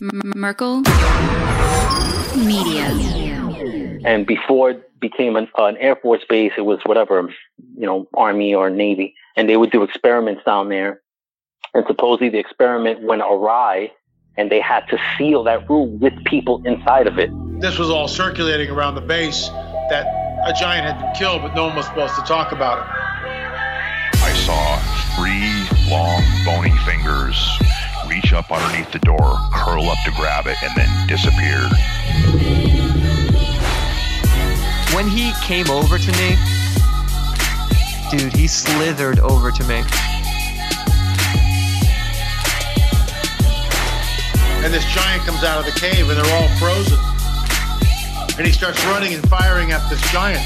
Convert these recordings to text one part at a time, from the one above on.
Merkel Media. And before it became an, an Air Force base, it was whatever, you know, Army or Navy. And they would do experiments down there. And supposedly the experiment went awry and they had to seal that room with people inside of it. This was all circulating around the base that a giant had been killed, but no one was supposed to talk about it. I saw three long, bony fingers reach up underneath the door, curl up to grab it, and then disappeared. When he came over to me, dude, he slithered over to me. And this giant comes out of the cave and they're all frozen. And he starts running and firing at this giant.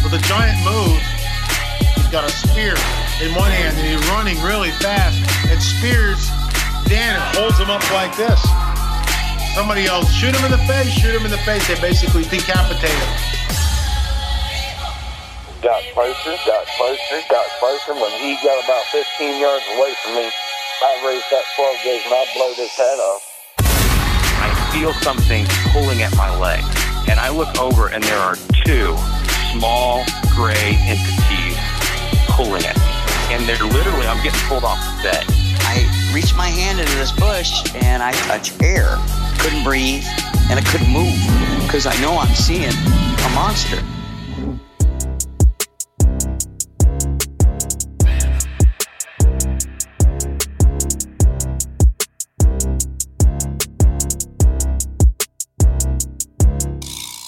Well, the giant moves. He's got a spear in one hand and he's running really fast and spears Dan and holds him up like this. Somebody else, shoot him in the face, shoot him in the face. They basically decapitate him. Got closer, got closer, got closer. When he got about 15 yards away from me, I raised that 12 gauge and I blowed his head off. I feel something pulling at my leg. And I look over and there are two small gray entities pulling at me. And they're literally, I'm getting pulled off the bed. Reached my hand into this bush and I touched air. Couldn't breathe and I couldn't move because I know I'm seeing a monster.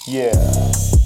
Yeah.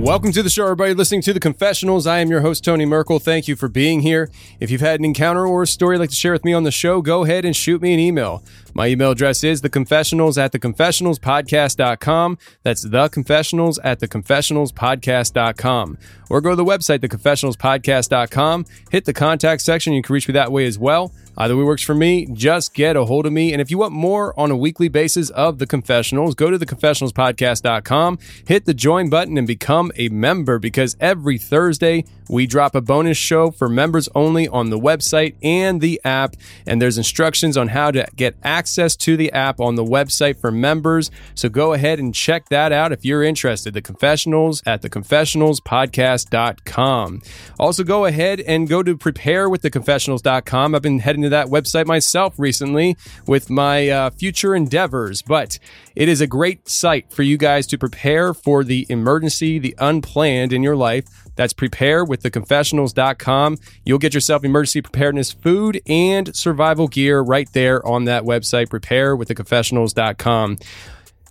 Welcome to the show, everybody listening to the confessionals. I am your host, Tony Merkel. Thank you for being here. If you've had an encounter or a story you'd like to share with me on the show, go ahead and shoot me an email. My email address is theconfessionals at theconfessionalspodcast.com. That's theconfessionals at theconfessionalspodcast.com. Or go to the website, theconfessionalspodcast.com. Hit the contact section. You can reach me that way as well. Either way works for me. Just get a hold of me. And if you want more on a weekly basis of the confessionals, go to theconfessionalspodcast.com, hit the join button, and become a member because every Thursday we drop a bonus show for members only on the website and the app. And there's instructions on how to get access to the app on the website for members. So go ahead and check that out if you're interested. The confessionals at theconfessionalspodcast.com. Also, go ahead and go to preparewiththeconfessionals.com. I've been heading to that website myself recently with my uh, future endeavors, but it is a great site for you guys to prepare for the emergency, the unplanned in your life. That's preparewiththeconfessionals.com. You'll get yourself emergency preparedness food and survival gear right there on that website, preparewiththeconfessionals.com.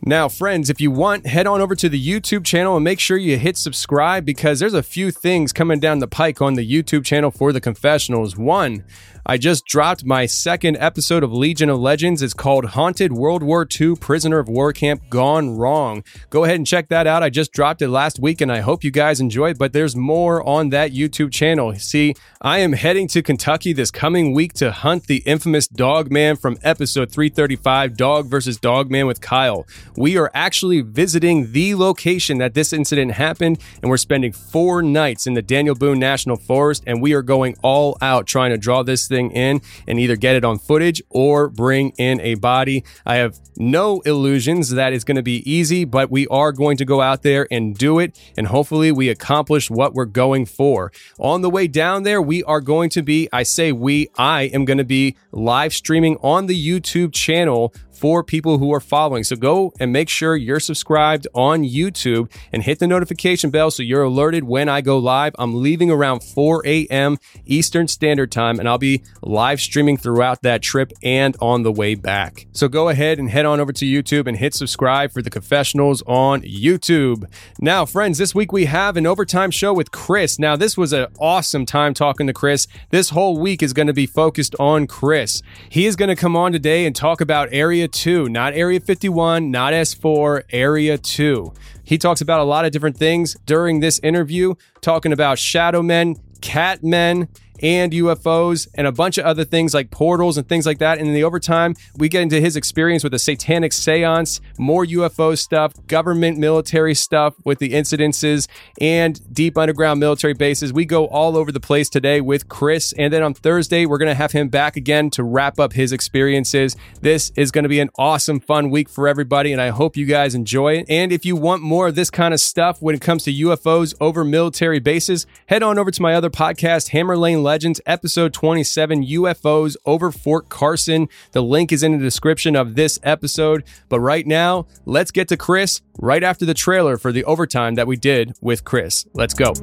Now, friends, if you want, head on over to the YouTube channel and make sure you hit subscribe because there's a few things coming down the pike on the YouTube channel for the confessionals. One, I just dropped my second episode of Legion of Legends. It's called Haunted World War II Prisoner of War Camp Gone Wrong. Go ahead and check that out. I just dropped it last week and I hope you guys enjoy but there's more on that YouTube channel. See, I am heading to Kentucky this coming week to hunt the infamous Dog Man from episode 335 Dog versus Dog Man with Kyle. We are actually visiting the location that this incident happened and we're spending four nights in the Daniel Boone National Forest and we are going all out trying to draw this thing in and either get it on footage or bring in a body. I have no illusions that it's going to be easy, but we are going to go out there and do it. And hopefully we accomplish what we're going for. On the way down there, we are going to be, I say we, I am going to be live streaming on the YouTube channel for people who are following. So go and make sure you're subscribed on YouTube and hit the notification bell so you're alerted when I go live. I'm leaving around 4 a.m. Eastern Standard Time and I'll be live streaming throughout that trip and on the way back. So go ahead and head on over to YouTube and hit subscribe for the confessionals on YouTube. Now, friends, this week we have an overtime show with Chris. Now, this was an awesome time talking to Chris. This whole week is going to be focused on Chris. He is going to come on today and talk about Area 2, not Area 51, not S4, Area 2. He talks about a lot of different things during this interview, talking about shadow men, cat men, and UFOs and a bunch of other things like portals and things like that. And in the overtime, we get into his experience with a satanic seance, more UFO stuff, government military stuff with the incidences, and deep underground military bases. We go all over the place today with Chris. And then on Thursday, we're going to have him back again to wrap up his experiences. This is going to be an awesome, fun week for everybody. And I hope you guys enjoy it. And if you want more of this kind of stuff when it comes to UFOs over military bases, head on over to my other podcast, Hammer Lane Legends, episode 27 UFOs over Fort Carson. The link is in the description of this episode. But right now, let's get to Chris right after the trailer for the overtime that we did with Chris. Let's go.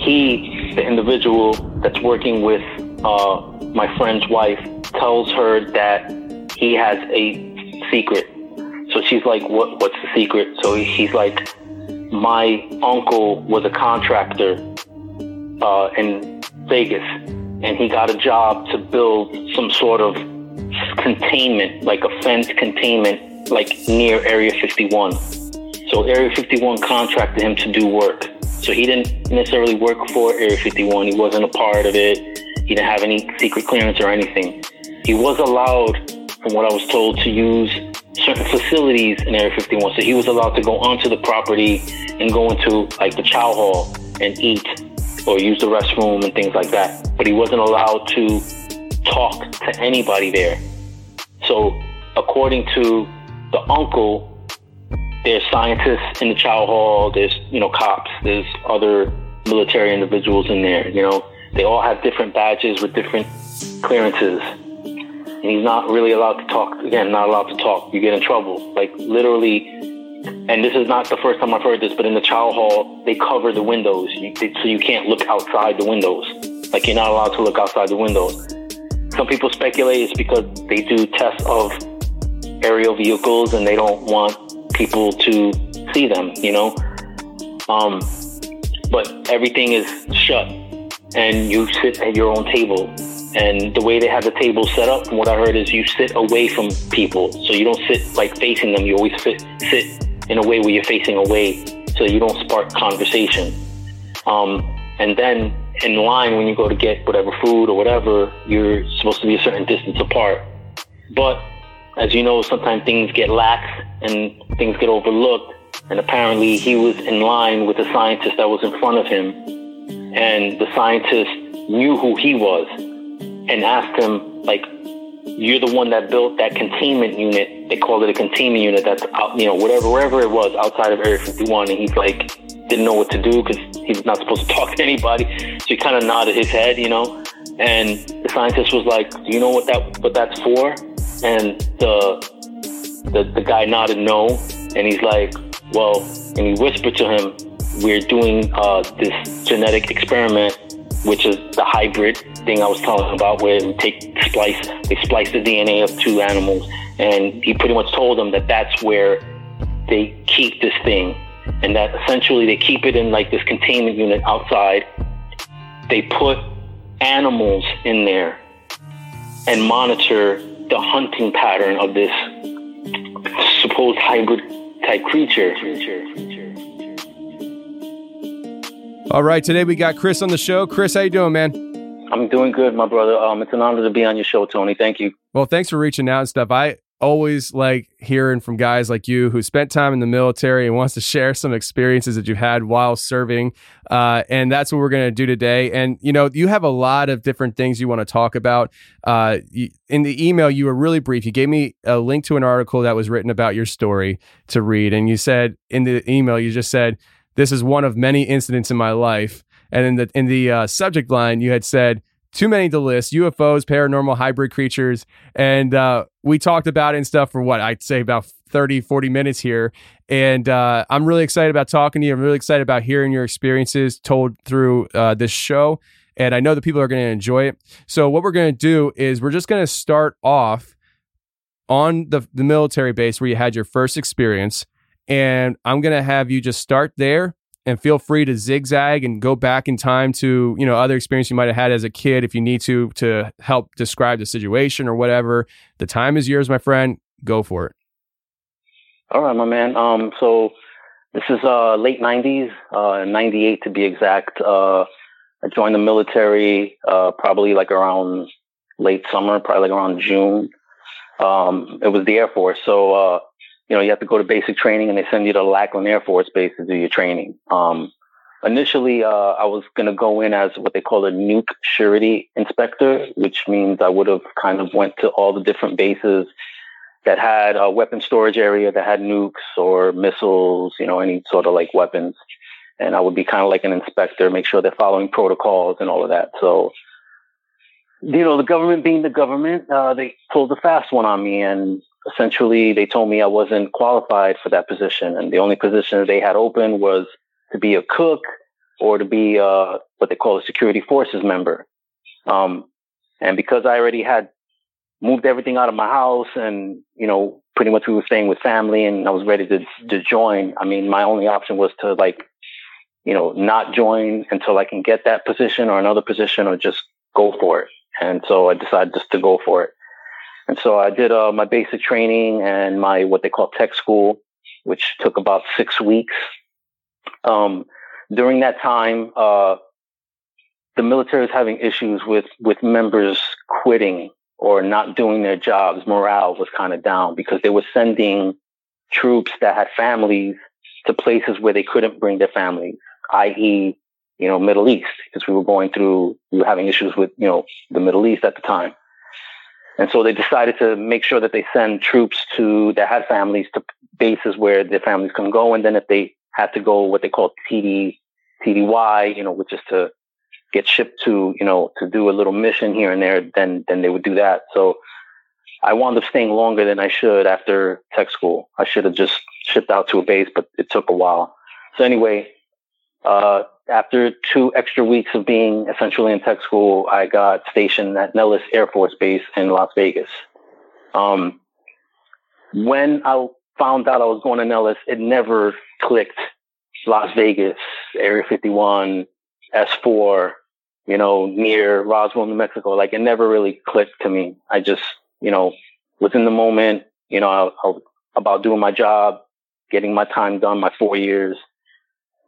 he, the individual that's working with uh, my friend's wife, tells her that he has a secret. So she's like, "What? What's the secret?" So he's like, "My uncle was a contractor uh, in Vegas, and he got a job to build some sort of containment, like a fence containment, like near Area 51." So Area 51 contracted him to do work. So he didn't necessarily work for Area 51. He wasn't a part of it. He didn't have any secret clearance or anything. He was allowed, from what I was told, to use certain facilities in Area 51. So he was allowed to go onto the property and go into like the chow hall and eat or use the restroom and things like that. But he wasn't allowed to talk to anybody there. So according to the uncle, there's scientists in the chow hall. There's you know cops. There's other military individuals in there. You know they all have different badges with different clearances, and he's not really allowed to talk. Again, not allowed to talk. You get in trouble. Like literally. And this is not the first time I've heard this, but in the chow hall, they cover the windows you, they, so you can't look outside the windows. Like you're not allowed to look outside the windows. Some people speculate it's because they do tests of aerial vehicles and they don't want people to see them, you know. Um, but everything is shut, and you sit at your own table. And the way they have the table set up, what I heard, is you sit away from people, so you don't sit like facing them. You always sit sit in a way where you're facing away, so you don't spark conversation. Um, and then in line, when you go to get whatever food or whatever, you're supposed to be a certain distance apart. But as you know, sometimes things get lax and things get overlooked. And apparently, he was in line with the scientist that was in front of him. And the scientist knew who he was and asked him, like, you're the one that built that containment unit. They called it a containment unit that's out, you know, whatever, wherever it was outside of Area 51. And he's like, didn't know what to do because he's not supposed to talk to anybody. So he kind of nodded his head, you know. And the scientist was like, "Do you know what that what that's for?" And the the the guy nodded no, and he's like, "Well," and he whispered to him, "We're doing uh, this genetic experiment, which is the hybrid thing I was talking about, where we take splice, they splice the DNA of two animals." And he pretty much told them that that's where they keep this thing, and that essentially they keep it in like this containment unit outside. They put animals in there and monitor the hunting pattern of this supposed hybrid type creature. All right, today we got Chris on the show. Chris, how you doing, man? I'm doing good, my brother. Um, it's an honor to be on your show, Tony. Thank you. Well, thanks for reaching out and stuff. I always like hearing from guys like you who spent time in the military and wants to share some experiences that you've had while serving. Uh, and that's what we're going to do today. And, you know, you have a lot of different things you want to talk about. Uh, you, in the email, you were really brief. You gave me a link to an article that was written about your story to read. And you said in the email, you just said, this is one of many incidents in my life. And in the, in the uh, subject line, you had said, too many to list UFOs, paranormal hybrid creatures. And uh, we talked about it and stuff for what I'd say about 30, 40 minutes here. And uh, I'm really excited about talking to you. I'm really excited about hearing your experiences told through uh, this show. And I know that people are going to enjoy it. So, what we're going to do is we're just going to start off on the, the military base where you had your first experience. And I'm going to have you just start there and feel free to zigzag and go back in time to you know other experience you might have had as a kid if you need to to help describe the situation or whatever the time is yours my friend go for it All right, my man. Um, so this is uh late '90s, uh, '98 to be exact. Uh, I joined the military uh probably like around late summer, probably like around June. Um, it was the Air Force, so uh, you know you have to go to basic training, and they send you to Lackland Air Force Base to do your training. Um, initially, uh, I was going to go in as what they call a nuke surety inspector, which means I would have kind of went to all the different bases that had a weapon storage area that had nukes or missiles, you know, any sort of like weapons. And I would be kind of like an inspector, make sure they're following protocols and all of that. So, you know, the government being the government, uh, they pulled a fast one on me and essentially they told me I wasn't qualified for that position. And the only position they had open was to be a cook or to be uh, what they call a security forces member. Um, and because I already had moved everything out of my house and, you know, pretty much we were staying with family and I was ready to, to join. I mean, my only option was to like, you know, not join until I can get that position or another position or just go for it. And so I decided just to go for it. And so I did uh, my basic training and my what they call tech school, which took about six weeks. Um, during that time, uh, the military was having issues with with members quitting or not doing their jobs. Morale was kind of down because they were sending troops that had families to places where they couldn't bring their families, i.e., you know, Middle East, because we were going through, we were having issues with, you know, the Middle East at the time. And so they decided to make sure that they send troops to that had families to bases where their families can go. And then if they had to go what they call TD, TDY, you know, which is to get shipped to, you know, to do a little mission here and there, then, then they would do that. So I wound up staying longer than I should after tech school. I should have just shipped out to a base, but it took a while. So anyway, uh, after two extra weeks of being essentially in tech school, I got stationed at Nellis Air Force Base in Las Vegas. Um, when I found out I was going to Nellis, it never clicked. Las Vegas, Area 51, S4, you know, near Roswell, New Mexico. Like it never really clicked to me. I just, you know, was in the moment, you know, I, I about doing my job, getting my time done, my four years,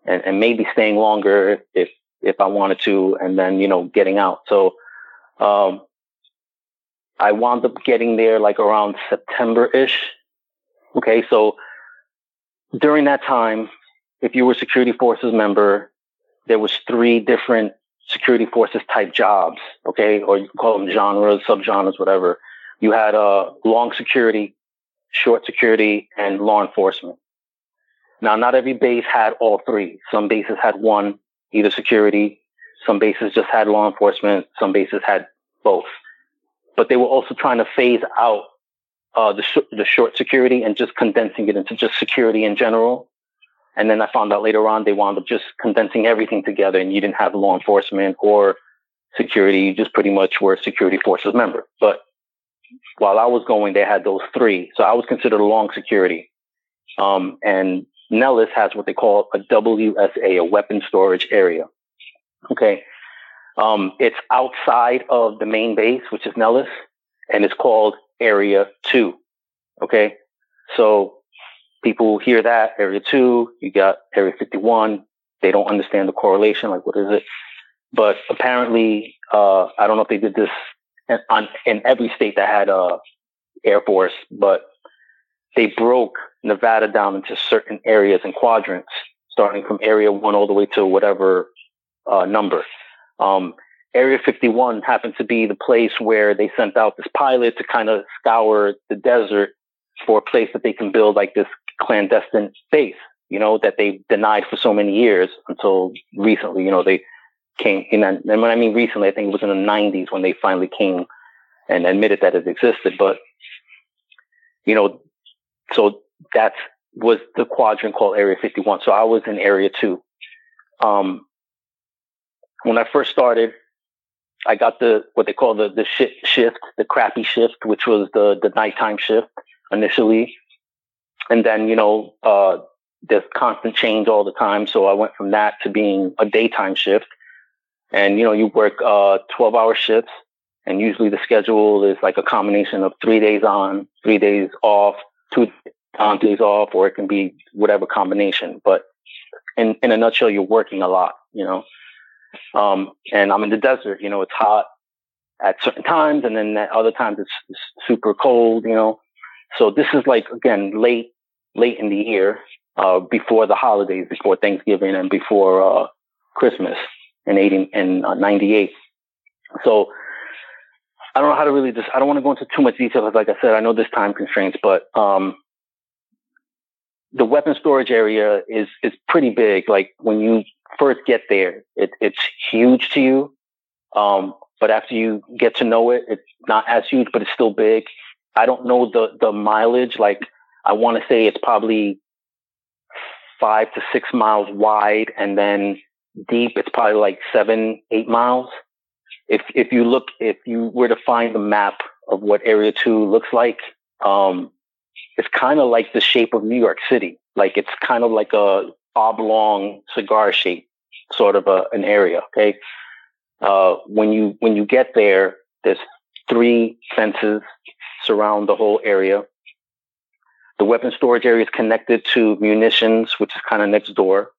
and, and maybe staying longer if, if I wanted to, and then, you know, getting out. So, um, I wound up getting there like around September ish. Okay. So during that time, if you were security forces member, there was three different security forces type jobs. Okay. Or you call them genres, subgenres, whatever. You had, uh, long security, short security and law enforcement. Now, not every base had all three. Some bases had one, either security. Some bases just had law enforcement. Some bases had both. But they were also trying to phase out uh, the sh- the short security and just condensing it into just security in general. And then I found out later on they wound up just condensing everything together, and you didn't have law enforcement or security. You just pretty much were a security forces member. But while I was going, they had those three, so I was considered a long security. Um, and Nellis has what they call a WSA, a weapon storage area. Okay. Um, it's outside of the main base, which is Nellis, and it's called Area 2. Okay. So people hear that, Area 2, you got Area 51. They don't understand the correlation. Like, what is it? But apparently, uh, I don't know if they did this on, in every state that had a uh, Air Force, but they broke Nevada down into certain areas and quadrants, starting from area one all the way to whatever uh, number. Um, area 51 happened to be the place where they sent out this pilot to kind of scour the desert for a place that they can build like this clandestine base, you know, that they denied for so many years until recently, you know, they came in. And when I mean recently, I think it was in the 90s when they finally came and admitted that it existed. But, you know, so that was the quadrant called Area 51. So I was in Area 2. Um, when I first started, I got the what they call the the shift, the crappy shift, which was the the nighttime shift initially, and then you know uh, there's constant change all the time. So I went from that to being a daytime shift, and you know you work uh, 12 hour shifts, and usually the schedule is like a combination of three days on, three days off, two days off, or it can be whatever combination. But in in a nutshell, you're working a lot, you know. Um, and I'm in the desert, you know, it's hot at certain times, and then at other times it's, it's super cold, you know. So this is like again late late in the year, uh, before the holidays, before Thanksgiving, and before uh, Christmas in eighty uh, '98. So I don't know how to really just. I don't want to go into too much detail. because Like I said, I know there's time constraints, but um, the weapon storage area is is pretty big. Like when you first get there, it, it's huge to you. Um, but after you get to know it, it's not as huge, but it's still big. I don't know the the mileage. Like I want to say it's probably five to six miles wide, and then deep, it's probably like seven, eight miles. If if you look, if you were to find the map of what Area Two looks like, um, it's kind of like the shape of New York City. Like it's kind of like a oblong cigar shape, sort of a, an area. Okay. Uh, when you when you get there, there's three fences surround the whole area. The weapon storage area is connected to munitions, which is kind of next door.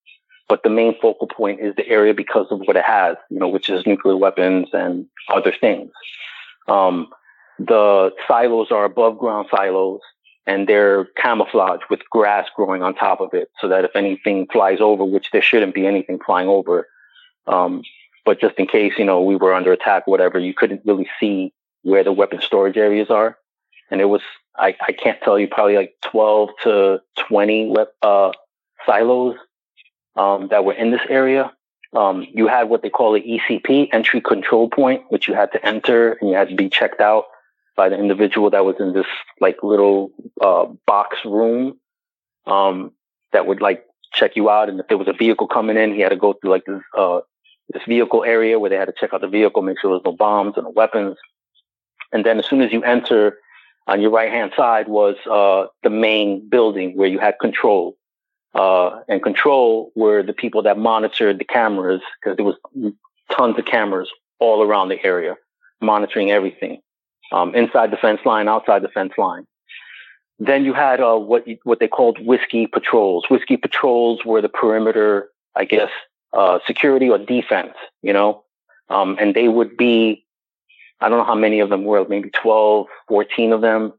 But the main focal point is the area because of what it has, you know, which is nuclear weapons and other things. Um, the silos are above ground silos and they're camouflaged with grass growing on top of it so that if anything flies over, which there shouldn't be anything flying over, um, but just in case, you know, we were under attack, whatever, you couldn't really see where the weapon storage areas are. And it was, I, I can't tell you, probably like 12 to 20 uh, silos um, that were in this area. Um, you had what they call an ECP, entry control point, which you had to enter and you had to be checked out by the individual that was in this like little uh, box room um, that would like check you out. And if there was a vehicle coming in, he had to go through like this uh, this vehicle area where they had to check out the vehicle, make sure there was no bombs and no weapons. And then as soon as you enter, on your right hand side was uh, the main building where you had control. Uh, and control were the people that monitored the cameras because there was tons of cameras all around the area monitoring everything um, inside the fence line, outside the fence line. Then you had uh, what what they called whiskey patrols. Whiskey patrols were the perimeter, I guess, uh, security or defense. You know, um, and they would be, I don't know how many of them were, maybe 12, 14 of them,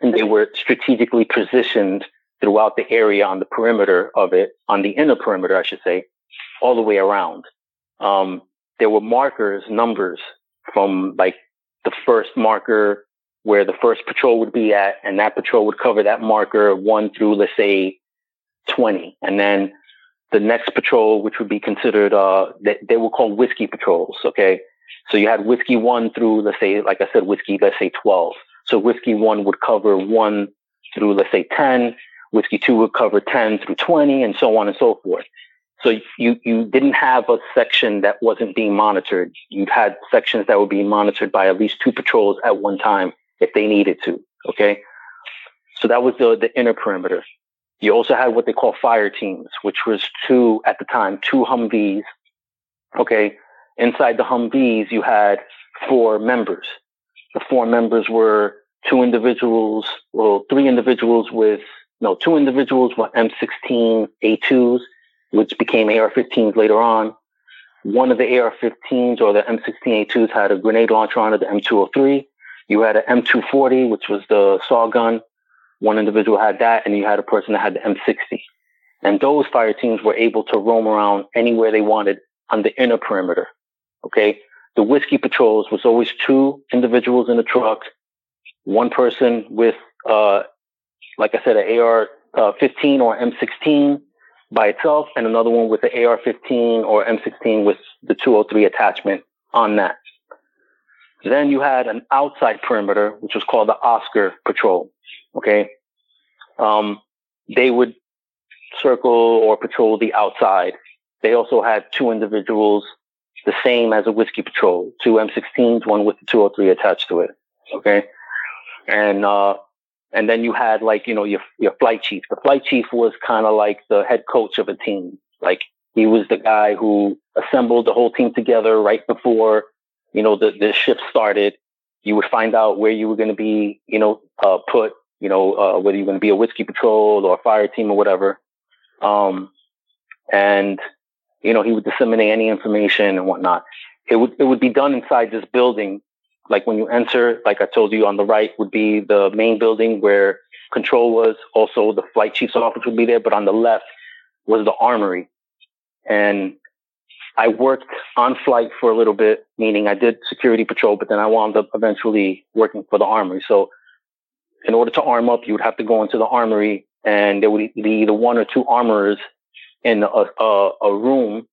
and they were strategically positioned throughout the area on the perimeter of it, on the inner perimeter, I should say, all the way around. Um, there were markers, numbers from like the first marker where the first patrol would be at, and that patrol would cover that marker one through, let's say, 20. And then the next patrol, which would be considered, uh, they, they were called whiskey patrols. Okay. So you had whiskey one through, let's say, like I said, whiskey, let's say 12. So whiskey one would cover one through, let's say 10. Whiskey two would cover 10 through 20 and so on and so forth. So you, you didn't have a section that wasn't being monitored. You had sections that were being monitored by at least two patrols at one time if they needed to. Okay. So that was the, the inner perimeter. You also had what they call fire teams, which was two at the time, two Humvees. Okay. Inside the Humvees, you had four members. The four members were two individuals, well, three individuals with, no, two individuals with M16 A2s, which became AR-15s later on. One of the AR-15s or the M16 A2s had a grenade launcher on it, the M203. You had an M240, which was the saw gun, one individual had that, and you had a person that had the M60. And those fire teams were able to roam around anywhere they wanted on the inner perimeter. Okay. The whiskey patrols was always two individuals in a truck, one person with, uh, like I said, an AR uh, 15 or M16 by itself, and another one with the AR 15 or M16 with the 203 attachment on that. Then you had an outside perimeter, which was called the Oscar Patrol. Okay. Um, they would circle or patrol the outside. They also had two individuals, the same as a whiskey patrol, two M16s, one with the 203 attached to it. Okay. And, uh, and then you had like, you know, your, your flight chief. The flight chief was kind of like the head coach of a team. Like he was the guy who assembled the whole team together right before, you know, the, the shift started. You would find out where you were going to be, you know, uh, put you know, uh, whether you're going to be a whiskey patrol or a fire team or whatever. Um, and, you know, he would disseminate any information and whatnot. It would, it would be done inside this building. Like when you enter, like I told you on the right would be the main building where control was. Also the flight chief's office would be there, but on the left was the armory. And I worked on flight for a little bit, meaning I did security patrol, but then I wound up eventually working for the armory. So in order to arm up, you would have to go into the armory and there would be either one or two armorers in a, a, a room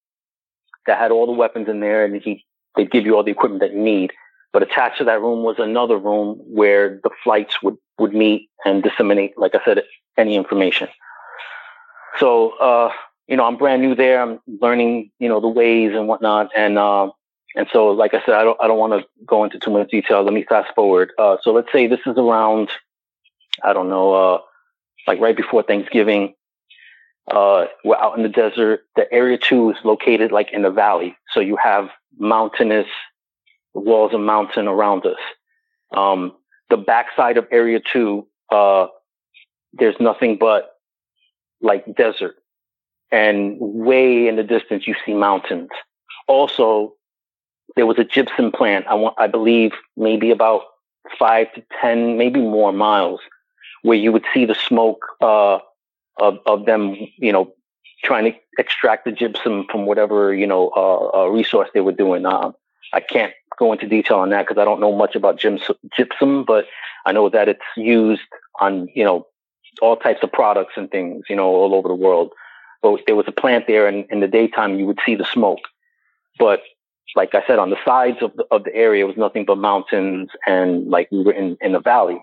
that had all the weapons in there and he, they'd give you all the equipment that you need. But attached to that room was another room where the flights would, would meet and disseminate, like I said, any information. So, uh, you know, I'm brand new there. I'm learning, you know, the ways and whatnot. And, uh, and so, like I said, I don't, I don't want to go into too much detail. Let me fast forward. Uh, so let's say this is around, I don't know, uh, like right before Thanksgiving. Uh, we're out in the desert. The area two is located like in the valley. So you have mountainous walls of mountain around us. Um, the backside of area two, uh, there's nothing but like desert and way in the distance you see mountains. Also, there was a gypsum plant. I want, I believe maybe about five to 10, maybe more miles where you would see the smoke, uh, of, of them, you know, trying to extract the gypsum from whatever, you know, uh, uh resource they were doing. I can't go into detail on that because I don't know much about gypsum, but I know that it's used on, you know, all types of products and things, you know, all over the world. But there was a plant there, and in the daytime you would see the smoke. But like I said, on the sides of the, of the area was nothing but mountains, and like we were in in a valley.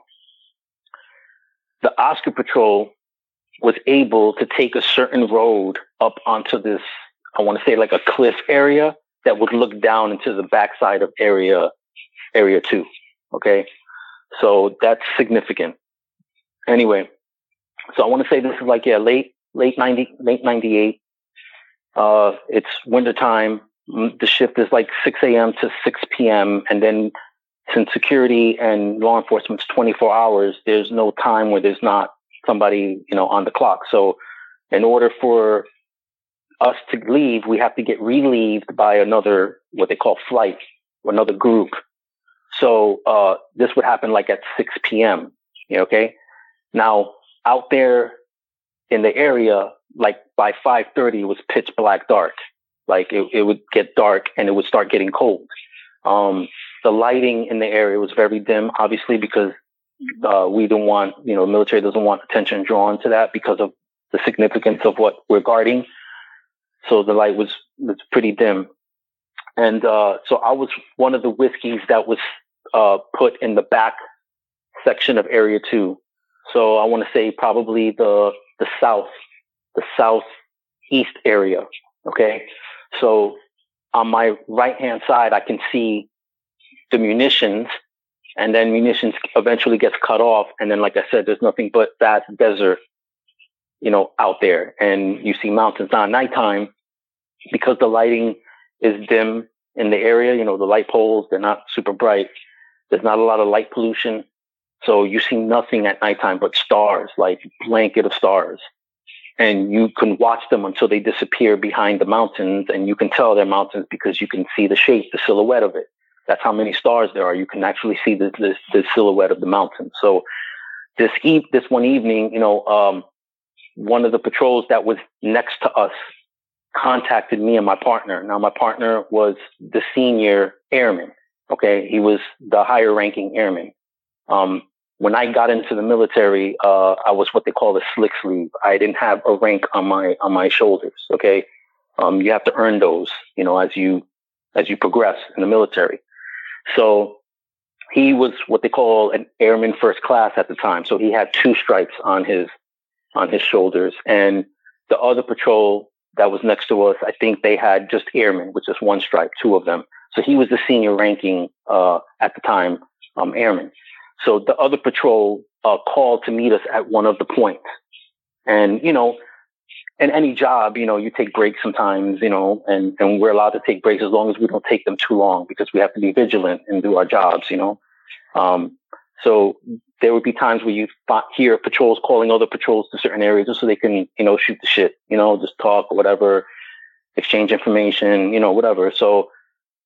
The Oscar Patrol was able to take a certain road up onto this, I want to say like a cliff area that would look down into the backside of area area two. Okay. So that's significant. Anyway, so I want to say this is like, yeah, late, late 90, late 98. Uh, it's winter time. Mm, the shift is like 6 a.m. to 6 p.m. And then since security and law enforcement's 24 hours, there's no time where there's not somebody, you know, on the clock. So in order for us to leave, we have to get relieved by another, what they call flight, another group. So, uh, this would happen like at 6 p.m. Okay. Now, out there in the area, like by 5:30, it was pitch black dark. Like it, it would get dark and it would start getting cold. Um, the lighting in the area was very dim, obviously, because uh, we don't want, you know, the military doesn't want attention drawn to that because of the significance of what we're guarding. So the light was was pretty dim, and uh, so I was one of the whiskeys that was uh, put in the back section of Area Two. So I want to say probably the the south, the southeast area. Okay. So on my right hand side, I can see the munitions and then munitions eventually gets cut off. And then, like I said, there's nothing but that desert, you know, out there and you see mountains. At nighttime, because the lighting is dim in the area, you know, the light poles, they're not super bright. There's not a lot of light pollution. So you see nothing at nighttime but stars, like blanket of stars. And you can watch them until they disappear behind the mountains and you can tell they're mountains because you can see the shape, the silhouette of it. That's how many stars there are. You can actually see the, the, the silhouette of the mountain. So this e- this one evening, you know, um, one of the patrols that was next to us contacted me and my partner. Now my partner was the senior airman. Okay. He was the higher ranking airman. Um, when I got into the military, uh, I was what they call a slick sleeve. I didn't have a rank on my, on my shoulders. Okay. Um, you have to earn those, you know, as you, as you progress in the military. So he was what they call an airman first class at the time. So he had two stripes on his, on his shoulders and the other patrol that was next to us, I think they had just airmen, which is one stripe, two of them. So he was the senior ranking, uh, at the time, um, airman. So the other patrol uh, called to meet us at one of the points. And, you know, in any job, you know, you take breaks sometimes, you know, and, and we're allowed to take breaks as long as we don't take them too long because we have to be vigilant and do our jobs, you know. Um, so there would be times where you hear patrols calling other patrols to certain areas just so they can, you know, shoot the shit, you know, just talk or whatever, exchange information, you know, whatever. So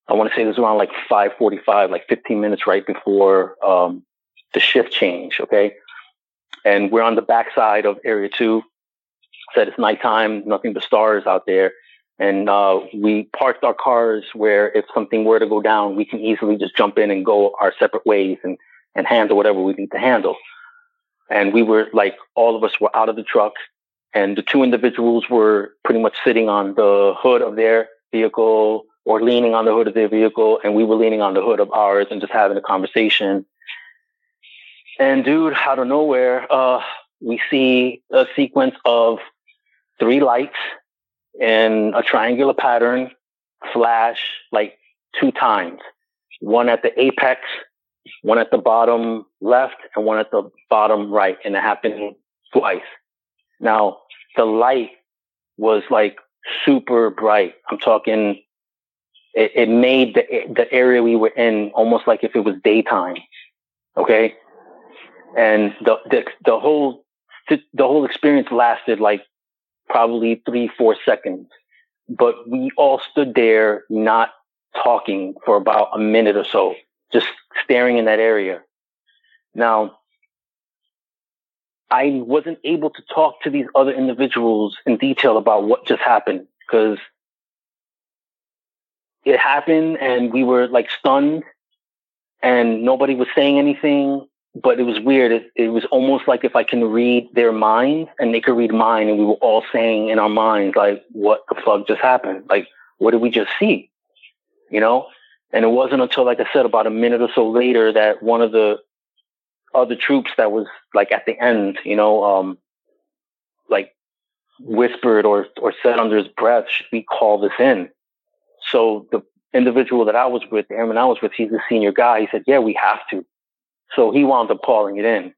I want to say this around like 545, like 15 minutes right before, um, the shift change. Okay. And we're on the backside of area two. Said it's nighttime, nothing but stars out there. And, uh, we parked our cars where if something were to go down, we can easily just jump in and go our separate ways and, and handle whatever we need to handle. And we were like, all of us were out of the truck and the two individuals were pretty much sitting on the hood of their vehicle or leaning on the hood of their vehicle. And we were leaning on the hood of ours and just having a conversation. And dude, out of nowhere, uh, we see a sequence of three lights in a triangular pattern flash like two times. One at the apex one at the bottom left and one at the bottom right. And it happened twice. Now the light was like super bright. I'm talking, it, it made the, the area we were in almost like if it was daytime. Okay. And the, the, the whole, the whole experience lasted like probably three, four seconds, but we all stood there not talking for about a minute or so just staring in that area. Now, I wasn't able to talk to these other individuals in detail about what just happened because it happened and we were like stunned and nobody was saying anything, but it was weird. It, it was almost like if I can read their minds and they could read mine and we were all saying in our minds, like, what the fuck just happened? Like, what did we just see? You know? And it wasn't until, like I said, about a minute or so later that one of the other troops that was like at the end, you know, um, like whispered or, or said under his breath, should we call this in? So the individual that I was with, the airman I was with, he's a senior guy. He said, yeah, we have to. So he wound up calling it in.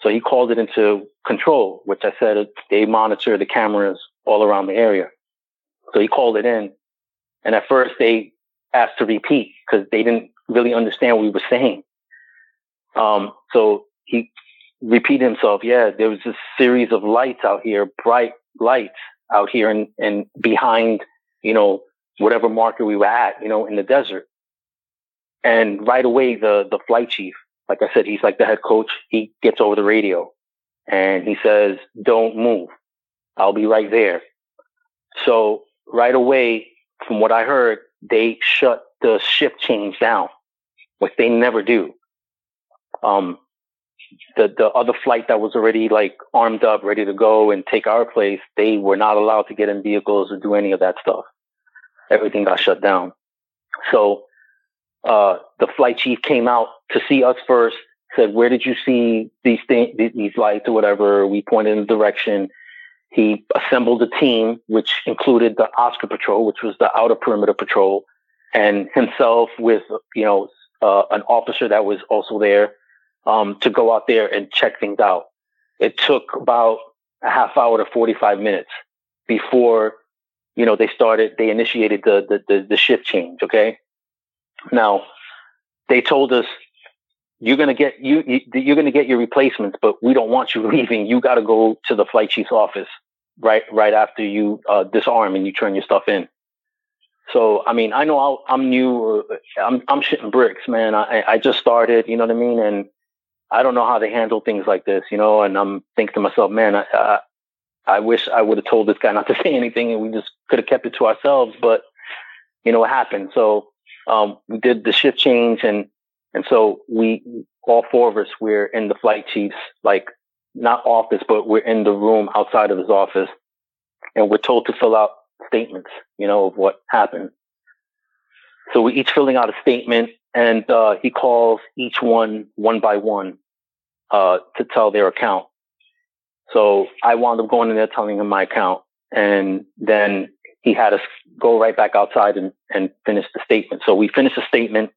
So he called it into control, which I said they monitor the cameras all around the area. So he called it in. And at first they asked to repeat because they didn't really understand what we were saying. Um, so he repeated himself. Yeah, there was a series of lights out here, bright lights out here and, and behind, you know, whatever marker we were at, you know, in the desert. And right away, the, the flight chief, like I said, he's like the head coach. He gets over the radio and he says, don't move. I'll be right there. So right away, from what I heard, they shut the shift change down, which they never do. Um, the the other flight that was already like armed up, ready to go and take our place, they were not allowed to get in vehicles or do any of that stuff. Everything got shut down. So uh, the flight chief came out to see us first. Said, "Where did you see these things, these lights or whatever?" We pointed in the direction. He assembled a team, which included the Oscar Patrol, which was the outer perimeter patrol, and himself with, you know, uh, an officer that was also there, um, to go out there and check things out. It took about a half hour to 45 minutes before, you know, they started, they initiated the, the, the, the shift change. Okay. Now they told us you're going to get you, you you're going to get your replacements, but we don't want you leaving. You got to go to the flight chief's office right right after you uh, disarm and you turn your stuff in. So I mean, I know i am new. Uh, I'm I'm shitting bricks, man. I I just started. You know what I mean? And I don't know how they handle things like this. You know, and I'm thinking to myself, man, I I, I wish I would have told this guy not to say anything, and we just could have kept it to ourselves. But you know what happened? So um, we did the shift change and and so we, all four of us, we're in the flight chief's, like, not office, but we're in the room outside of his office. And we're told to fill out statements, you know, of what happened. So we're each filling out a statement and, uh, he calls each one one by one, uh, to tell their account. So I wound up going in there telling him my account and then he had us go right back outside and, and finish the statement. So we finished the statement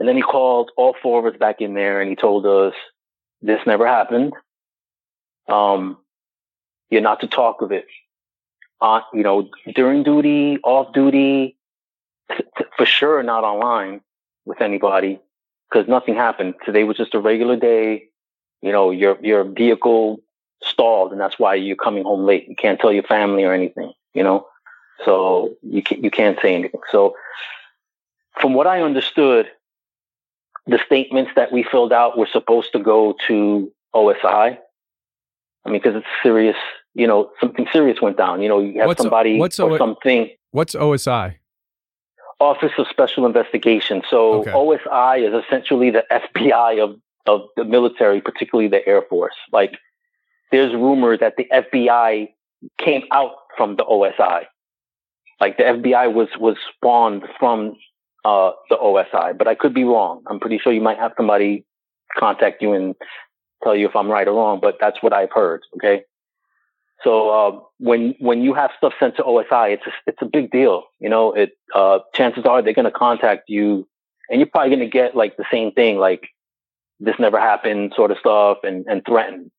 and then he called all four of us back in there and he told us this never happened. Um, you're not to talk of it. Uh, you know, during duty, off duty, for sure not online with anybody because nothing happened. Today was just a regular day. you know, your your vehicle stalled, and that's why you're coming home late. You can't tell your family or anything, you know. So you can, you can't say anything. So from what I understood, the statements that we filled out were supposed to go to OSI. I mean, because it's serious, you know, something serious went down. You know, you have What's- somebody what's or O- something. What's OSI? Office of Special Investigation. So Okay. OSI is essentially the FBI of, of the military, particularly the Air Force. Like there's rumor that the FBI came out from the OSI. Like the FBI was, was spawned from, uh, the OSI, but I could be wrong. I'm pretty sure you might have somebody contact you and tell you if I'm right or wrong, but that's what I've heard. Okay. So uh, when when you have stuff sent to OSI, it's a, it's a big deal. You know, it uh, chances are they're going to contact you, and you're probably going to get like the same thing, like this never happened, sort of stuff, and and threatened,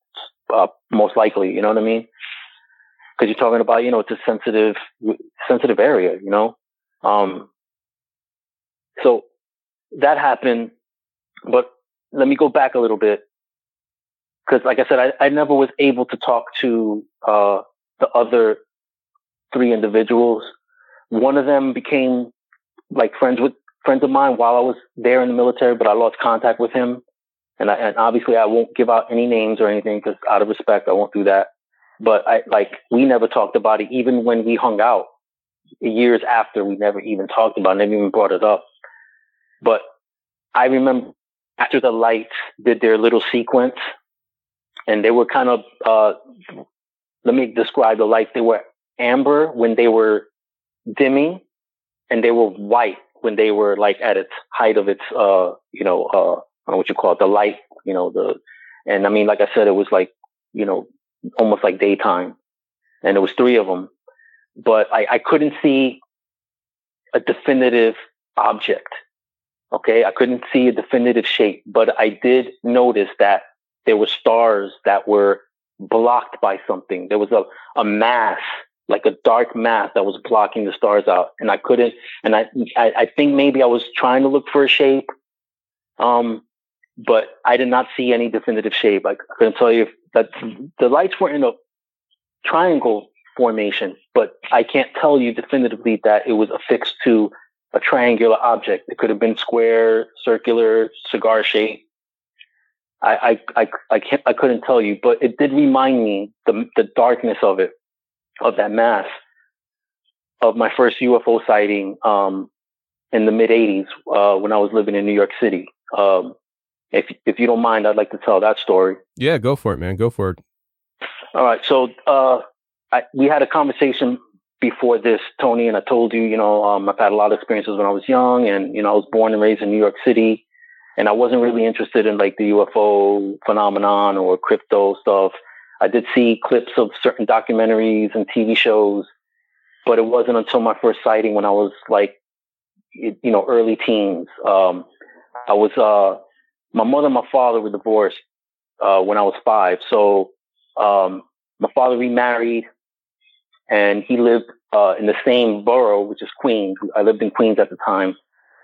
uh, most likely. You know what I mean? Because you're talking about, you know, it's a sensitive sensitive area. You know, um, so that happened, but let me go back a little bit because like I said, I, I never was able to talk to uh, the other three individuals. One of them became like friends with friends of mine while I was there in the military, but I lost contact with him. And, I, and obviously, I won't give out any names or anything because out of respect, I won't do that. But I like we never talked about it, even when we hung out years after. We never even talked about, it, never even brought it up. But I remember after the lights did their little sequence and they were kind of uh, let me describe the lights. They were amber when they were dimming, and they were white when they were like at its height of its uh you know uh I don't know what you call it the light you know the and I mean like I said it was like you know almost like daytime, and there was three of them, but I, I couldn't see a definitive object. Okay, I couldn't see a definitive shape, but I did notice that there were stars that were blocked by something. There was a, a mass, like a dark mass that was blocking the stars out. And I couldn't, and I, I, I think maybe I was trying to look for a shape. Um, but I did not see any definitive shape. I couldn't tell you that the lights were in a triangle formation, but I can't tell you definitively that it was affixed to a triangular object. It could have been square, circular, cigar shape. I, I, I, I can't, I couldn't tell you, but it did remind me the, the darkness of it, of that mass, of my first UFO sighting, um, in the mid '80s, uh, when I was living in New York City. Um, if if you don't mind, I'd like to tell that story. Yeah, go for it, man. Go for it. All right, so uh, I, we had a conversation before this, Tony, and I told you, you know, um, I've had a lot of experiences when I was young, and you know, I was born and raised in New York City and I wasn't really interested in like the UFO phenomenon or crypto stuff. I did see clips of certain documentaries and TV shows, but it wasn't until my first sighting when I was like, you know, early teens. Um, I was, uh, my mother and my father were divorced, uh, when I was five. So, um, my father remarried and he lived, uh, in the same borough, which is Queens. I lived in Queens at the time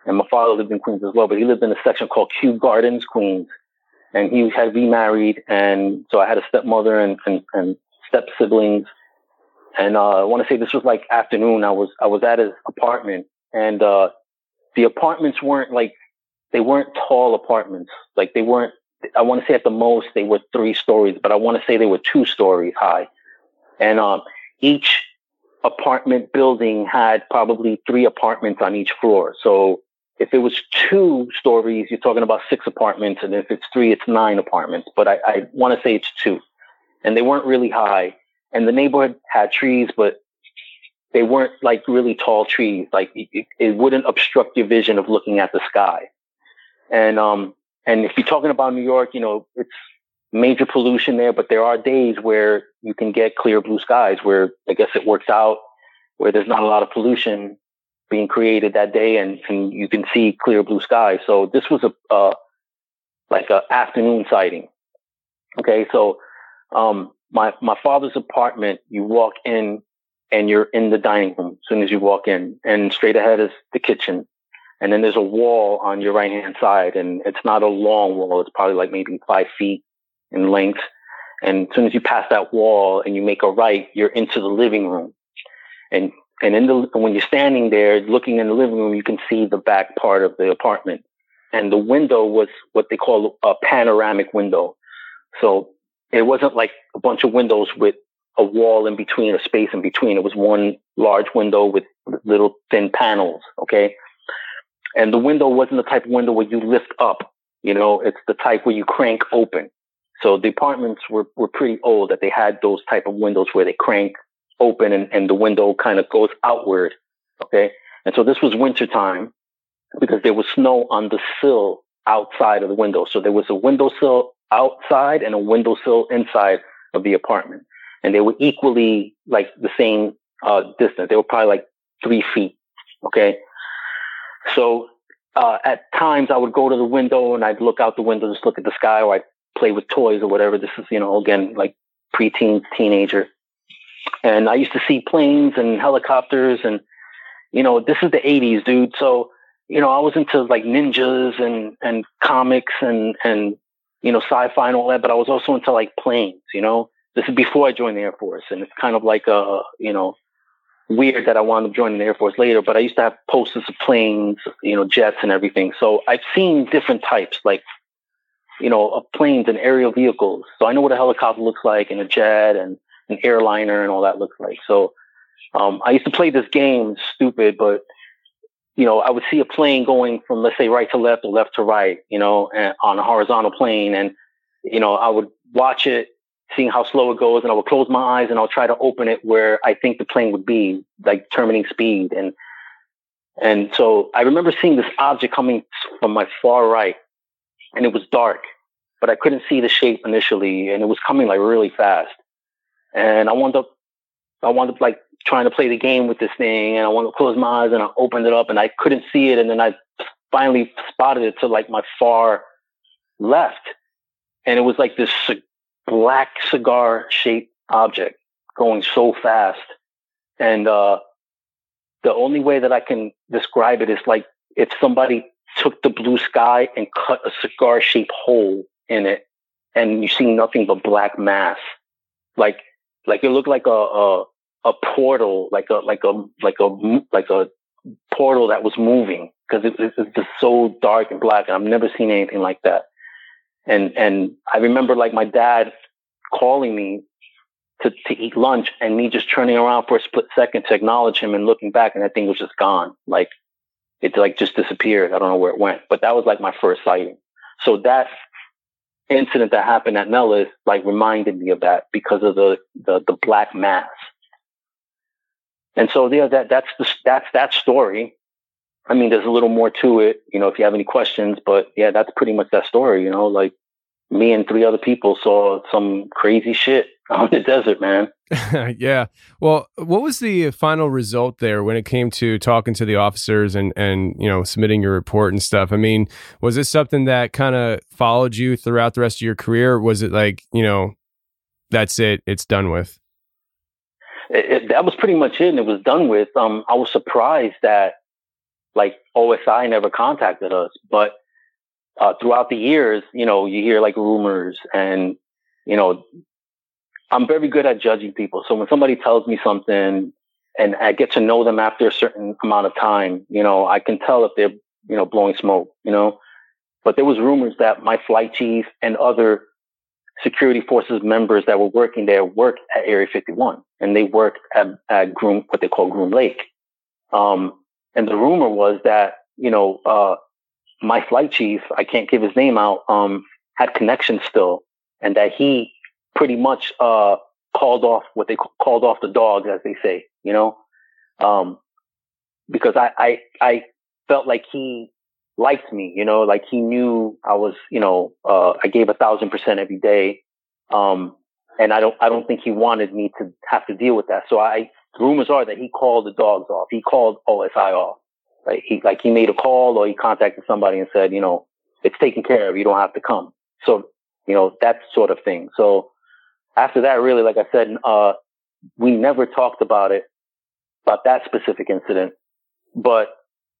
and my father lived in Queens as well, but he lived in a section called Kew Gardens, Queens. And he had remarried, and so I had a stepmother and, and, and step siblings. And uh, I want to say this was like afternoon. I was I was at his apartment, and uh, the apartments weren't like they weren't tall apartments. Like they weren't. I want to say at the most they were three stories, but I want to say they were two stories high. And um, each apartment building had probably three apartments on each floor. So if it was two stories, you're talking about six apartments, and if it's three, it's nine apartments. But I, I want to say it's two, and they weren't really high. And the neighborhood had trees, but they weren't like really tall trees. Like it, it wouldn't obstruct your vision of looking at the sky. And um, and if you're talking about New York, you know it's major pollution there, but there are days where you can get clear blue skies, where I guess it works out, where there's not a lot of pollution being created that day and, and you can see clear blue skies. So this was a, uh, like a afternoon sighting. Okay. So, um, my, my father's apartment, you walk in and you're in the dining room as soon as you walk in and straight ahead is the kitchen. And then there's a wall on your right hand side and it's not a long wall. It's probably like maybe five feet in length. And as soon as you pass that wall and you make a right, you're into the living room. And and in the when you're standing there looking in the living room, you can see the back part of the apartment. And the window was what they call a panoramic window. So it wasn't like a bunch of windows with a wall in between, a space in between. It was one large window with little thin panels. Okay. And the window wasn't the type of window where you lift up. You know, it's the type where you crank open. So the apartments were, were pretty old that they had those type of windows where they crank open and, and the window kind of goes outward. Okay. And so this was winter time because there was snow on the sill outside of the window. So there was a windowsill outside and a windowsill inside of the apartment. And they were equally like the same uh, distance. They were probably like three feet. Okay. So uh, at times I would go to the window and I'd look out the window, just look at the sky, or I'd play with toys or whatever. This is, you know, again, like preteen, teenager. And I used to see planes and helicopters and, you know, this is the 80s, dude. So, you know, I was into like ninjas and, and comics and, and, you know, sci-fi and all that, but I was also into like planes, you know, this is before I joined the Air Force. And it's kind of like, a, you know, weird that I wound up joining the Air Force later, but I used to have posters of planes, you know, jets and everything. So I've seen different types, like, you know, of planes and aerial vehicles. So I know what a helicopter looks like and a jet and an airliner and all that looks like. So um, I used to play this game, stupid, but you know, I would see a plane going from let's say right to left or left to right, you know, on a horizontal plane, and you know, I would watch it, seeing how slow it goes, and I would close my eyes and I'll try to open it where I think the plane would be, like determining speed, and and so I remember seeing this object coming from my far right, and it was dark, but I couldn't see the shape initially, and it was coming like really fast. And I wound up, I wound up like trying to play the game with this thing and I wanted to close my eyes and I opened it up and I couldn't see it. And then I finally spotted it to like my far left. And it was like this black cigar shaped object going so fast. And, uh, the only way that I can describe it is like if somebody took the blue sky and cut a cigar shaped hole in it and you see nothing but black mass. Like like it looked like a, a, a portal, like a, like a, like a, like a portal that was moving because it, it, it's just so dark and black and I've never seen anything like that. And, and I remember like my dad calling me to, to eat lunch and me just turning around for a split second to acknowledge him and looking back and that thing was just gone. Like it like just disappeared. I don't know where it went, but that was like my first sighting. So that incident that happened at Nellis like reminded me of that because of the the, the black mass. And so yeah, that that's the that's that story. I mean, there's a little more to it, you know, if you have any questions, but yeah, that's pretty much that story, you know, like me and three other people saw some crazy shit out in the desert, man. yeah. Well, what was the final result there when it came to talking to the officers and and you know submitting your report and stuff? I mean, was this something that kind of followed you throughout the rest of your career? was it like you know, that's it, it's done with? It, it, that was pretty much it, and it was done with. Um, I was surprised that like OSI never contacted us, but uh, throughout the years, you know, you hear like rumors and you know I'm very good at judging people. So when somebody tells me something and I get to know them after a certain amount of time, you know, I can tell if they're, you know, blowing smoke, you know. But there was rumors that my flight chief and other security forces members that were working there worked at Area 51 and they worked at, at Groom, what they call Groom Lake. Um, and the rumor was that, you know, uh, my flight chief, I can't give his name out, um, had connections still and that he pretty much uh, called off what they called off the dogs, as they say, you know, um, because I, I I felt like he liked me, you know, like he knew I was, you know, uh, I gave a thousand percent every day, um, and I don't I don't think he wanted me to have to deal with that. So I rumors are that he called the dogs off. He called OSI off. Right? He like he made a call or he contacted somebody and said, you know, it's taken care of. You don't have to come. So you know that sort of thing. So after that, really, like I said, uh, we never talked about it, about that specific incident, but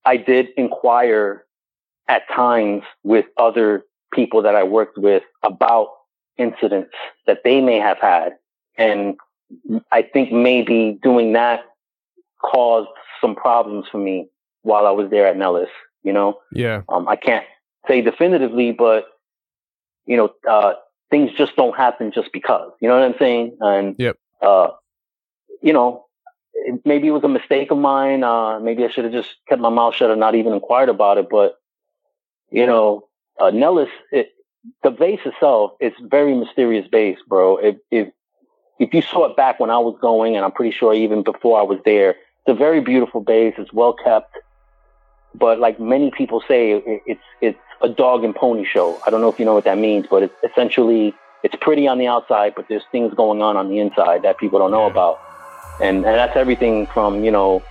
I did inquire at times with other people that I worked with about incidents that they may have had. And I think maybe doing that caused some problems for me while I was there at Nellis, you know? Yeah. Um, I can't say definitively, but you know, uh, things just don't happen just because, you know what I'm saying? And, Yep. uh, you know, it, maybe it was a mistake of mine. Uh, maybe I should have just kept my mouth shut and not even inquired about it. But, you know, uh, Nellis, it, the base itself, it's very mysterious base, bro. If, if, if you saw it back when I was going, and I'm pretty sure even before I was there, it's a very beautiful base. It's well kept. But like many people say, it, it's, it's a dog and pony show. I don't know if you know what that means, but it's essentially, it's pretty on the outside, but there's things going on on the inside that people don't know about. And, and that's everything from, you know,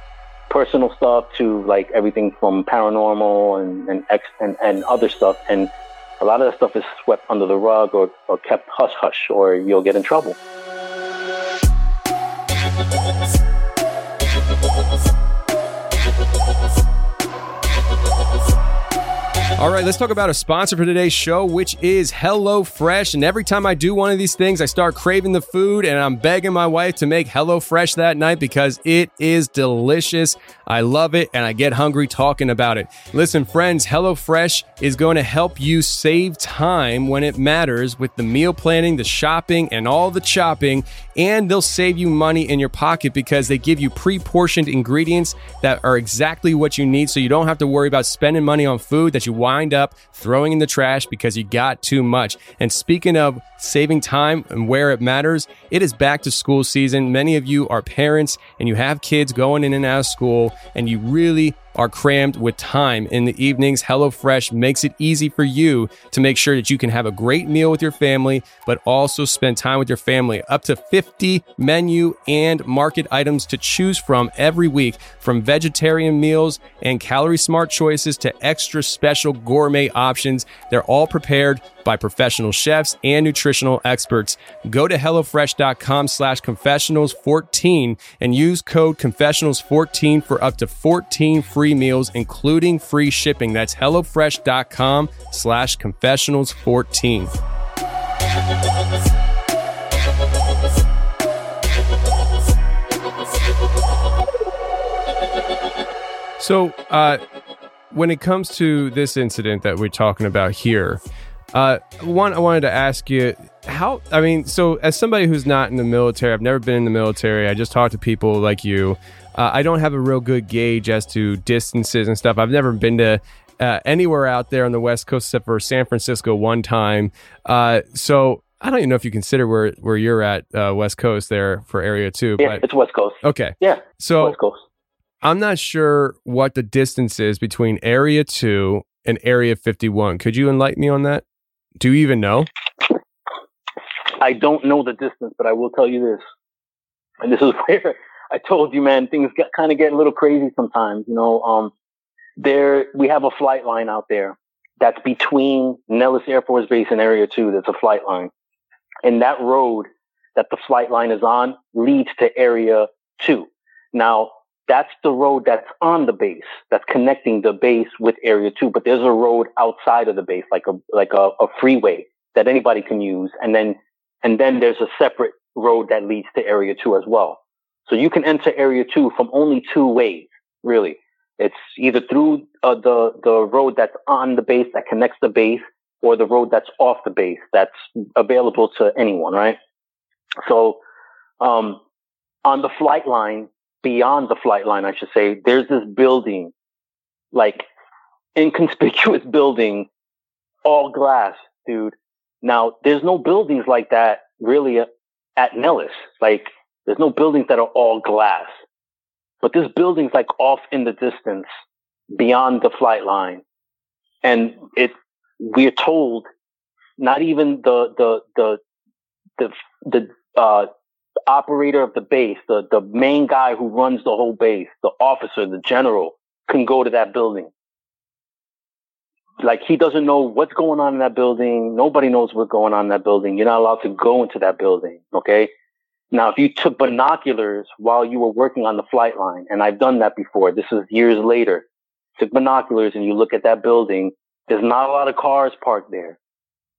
personal stuff to like everything from paranormal and, and, ex, and, and other stuff. And a lot of that stuff is swept under the rug or, or kept hush hush or you'll get in trouble. All right, let's talk about a sponsor for today's show, which is HelloFresh. And every time I do one of these things, I start craving the food, and I'm begging my wife to make HelloFresh that night because it is delicious. I love it, and I get hungry talking about it. Listen, friends, HelloFresh is going to help you save time when it matters with the meal planning, the shopping, and all the chopping. And they'll save you money in your pocket because they give you pre portioned ingredients that are exactly what you need. So you don't have to worry about spending money on food that you wind up throwing in the trash because you got too much. And speaking of saving time and where it matters, it is back to school season. Many of you are parents and you have kids going in and out of school, and you really are crammed with time in the evenings. HelloFresh makes it easy for you to make sure that you can have a great meal with your family, but also spend time with your family. Up to 50 menu and market items to choose from every week, from vegetarian meals and calorie smart choices to extra special gourmet options. They're all prepared by professional chefs and nutritional experts. Go to HelloFresh.com slash confessionals14 and use code confessionals14 for up to 14 free meals, including free shipping. That's HelloFresh.com slash confessionals14. So, uh, when it comes to this incident that we're talking about here, uh, one, I wanted to ask you how. I mean, so as somebody who's not in the military, I've never been in the military. I just talk to people like you. Uh, I don't have a real good gauge as to distances and stuff. I've never been to uh, anywhere out there on the West Coast except for San Francisco one time. Uh, so I don't even know if you consider where where you're at uh, West Coast there for Area Two. Yeah, but it's West Coast. okay, Yeah, so West Coast. I'm not sure what the distance is between Area 2 and Area 51. Could you enlighten me on that? Do you even know? I don't know the distance, but I will tell you this. And this is where I told you, man, things get kind of get a little crazy sometimes. You know, um, there we have a flight line out there that's between Nellis Air Force Base and Area Two. That's a flight line, and that road that the flight line is on leads to Area Two. Now, that's the road that's on the base, that's connecting the base with Area Two. But there's a road outside of the base, like a like a, a freeway that anybody can use, and then and then there's a separate road that leads to Area Two as well. So you can enter Area Two from only two ways, really. It's either through uh, the the road that's on the base that connects the base, or the road that's off the base that's available to anyone, right? So, um, on the flight line, beyond the flight line, I should say, there's this building, like inconspicuous building, all glass, dude. Now, there's no buildings like that really at Nellis. Like, there's no buildings that are all glass. But this building's like off in the distance beyond the flight line. And it, we're told not even the, the, the, the, the, uh, operator of the base, the, the main guy who runs the whole base, the officer, the general can go to that building. Like he doesn't know what's going on in that building. Nobody knows what's going on in that building. You're not allowed to go into that building. Okay. Now, if you took binoculars while you were working on the flight line, and I've done that before, this is years later, took binoculars and you look at that building, there's not a lot of cars parked there.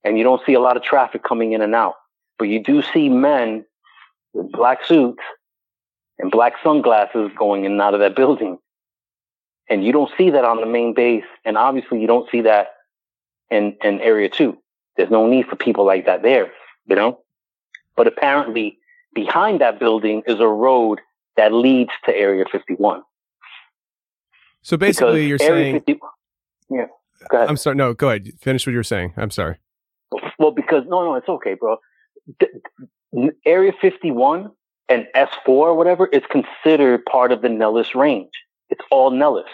and you don't see a lot of traffic coming in and out. But you do see men with black suits and black sunglasses going in and out of that building. And you don't see that on the main base. And obviously you don't see that in, in area two. There's no need for people like that there, you know? But apparently behind that building is a road that leads to area 51. So basically, Because you're Area saying. 50 yeah. Go ahead. I'm sorry. No, go ahead. Finish what you were saying. I'm sorry. Well, because no, no, it's okay, bro. D- Area 51 and S4 or whatever is considered part of the Nellis range. It's all Nellis.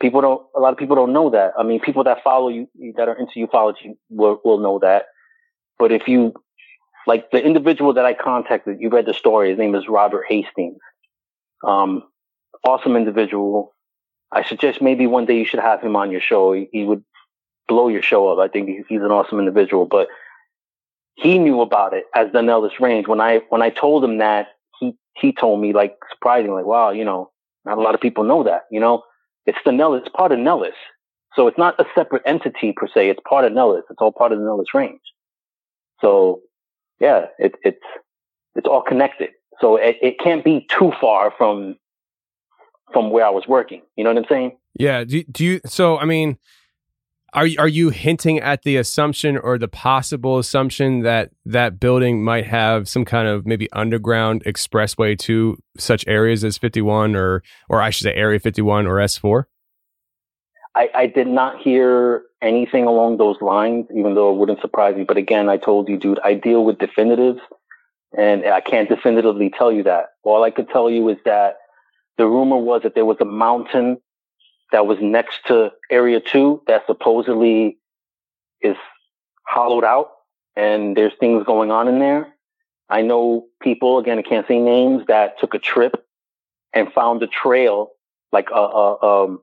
People don't, a lot of people don't know that. I mean, people that follow you, that are into ufology will, will know that. But if you, like the individual that I contacted, you read the story. His name is Robert Hastings. Um, awesome individual. I suggest maybe one day you should have him on your show. He, he would blow your show up. I think he- he's an awesome individual, but he knew about it as the Nellis range. When I, when I told him that, he, he told me like surprisingly, like, wow, you know, not a lot of people know that, you know, it's the Nellis, it's part of Nellis. So it's not a separate entity per se. It's part of Nellis. It's all part of the Nellis range. So yeah, it, it's, it's all connected. So it, it can't be too far from, from where I was working. You know what I'm saying? Yeah. Do, do you? So I mean, are are you hinting at the assumption or the possible assumption that that building might have some kind of maybe underground expressway to such areas as 51 or or I should say Area 51 or S4? I, I did not hear anything along those lines, even though it wouldn't surprise me. But again, I told you, dude, I deal with definitives and I can't definitively tell you that. All I could tell you is that the rumor was that there was a mountain that was next to area two that supposedly is hollowed out and there's things going on in there. I know people, again, I can't say names, that took a trip and found a trail, like a, a, um,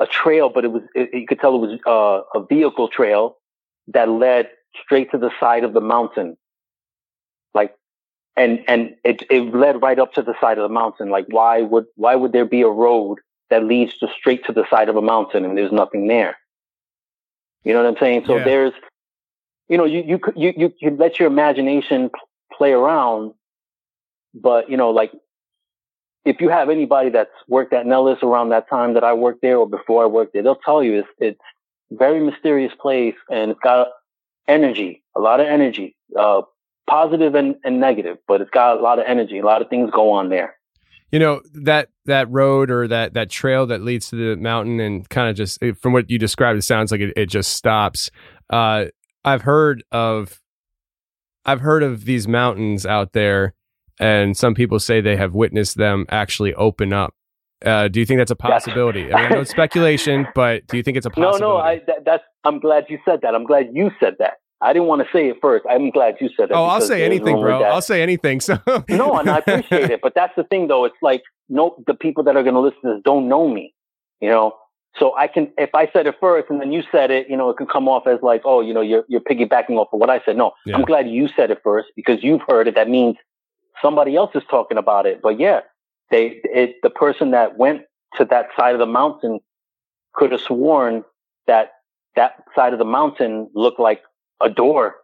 a trail, but it was, it, you could tell it was uh, a vehicle trail that led straight to the side of the mountain. Like, and, and it, it led right up to the side of the mountain. Like, why would, why would there be a road that leads to straight to the side of a mountain and there's nothing there? You know what I'm saying? So Yeah. there's, you know, you, you could, you, you let your imagination play around, but, you know, like, if you have anybody that's worked at Nellis around that time that I worked there or before I worked there, they'll tell you it's, it's very mysterious place and it's got energy, a lot of energy, uh, positive and, and negative, but it's got a lot of energy, a lot of things go on there. You know that that road or that that trail that leads to the mountain and kind of just from what you described, it sounds like it, it just stops. Uh, I've heard of I've heard of these mountains out there, and some people say they have witnessed them actually open up. Uh, do you think that's a possibility? I mean, I know it's speculation, but do you think it's a possibility? No, no, I, that, that's, I'm glad you said that. I'm glad you said that. I didn't want to say it first. I'm glad you said that. oh, I'll say anything, bro. I'll say anything. So no, and I appreciate it, but that's the thing though. It's like, no, the people that are going to listen to this don't know me, you know? So I can, if I said it first and then you said it, you know, it could come off as like, oh, you know, you're, you're piggybacking off of what I said. No, Yeah. I'm glad you said it first because you've heard it. That means somebody else is talking about it. But yeah, they, it, the person that went to that side of the mountain could have sworn that that side of the mountain looked like a door.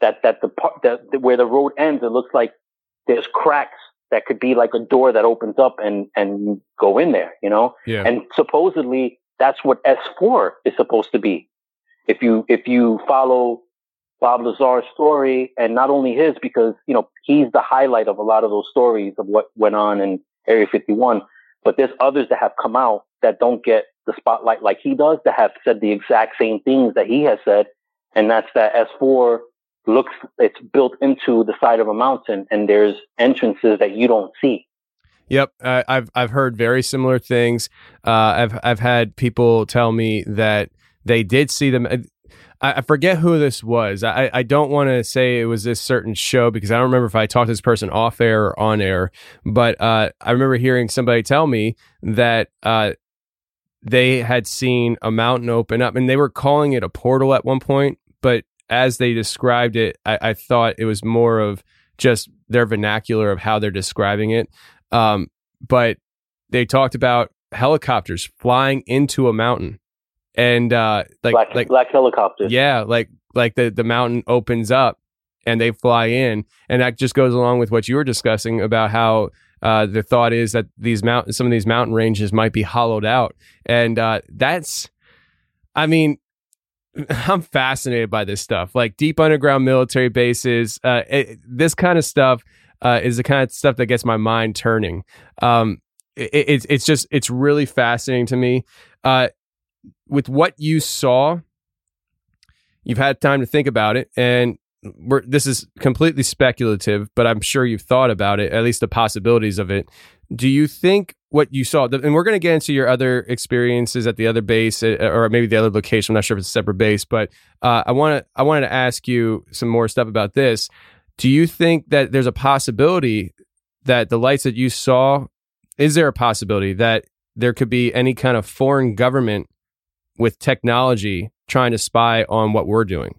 that, that the part, that where the road ends, it looks like there's cracks that could be like a door that opens up and, and you go in there, you know? yeah, And supposedly that's what S4 is supposed to be. If you, if you follow Bob Lazar's story and not only his, because, you know, he's the highlight of a lot of those stories of what went on in Area 51, but there's others that have come out that don't get the spotlight like he does that have said the exact same things that he has said. And that's that S4 looks, it's built into the side of a mountain and there's entrances that you don't see. Yep, uh, I've I've heard very similar things. Uh, I've I've had people tell me that they did see them. I, I forget who this was. I I don't want to say it was this certain show because I don't remember if I talked to this person off air or on air. But uh, I remember hearing somebody tell me that uh, they had seen a mountain open up, and they were calling it a portal at one point. But as they described it, I, I thought it was more of just their vernacular of how they're describing it. Um, but they talked about helicopters flying into a mountain and uh, like black, like black helicopters. yeah, like like the the mountain opens up and they fly in, and that just goes along with what you were discussing about how. Uh, the thought is that these mountain, some of these mountain ranges might be hollowed out, and uh, that's, I mean, I'm fascinated by this stuff, like deep underground military bases. Uh, it, this kind of stuff uh, is the kind of stuff that gets my mind turning. Um, it, it's it's just it's really fascinating to me. Uh, with what you saw, you've had time to think about it, and this is completely speculative, but I'm sure you've thought about it, at least the possibilities of it. Do you think what you saw, and we're going to get into your other experiences at the other base, uh, or maybe the other location. I'm not sure if it's a separate base, but uh, I want to I wanted to ask you some more stuff about this. Do you think that there's a possibility that the lights that you saw, is there a possibility that there could be any kind of foreign government with technology trying to spy on what we're doing?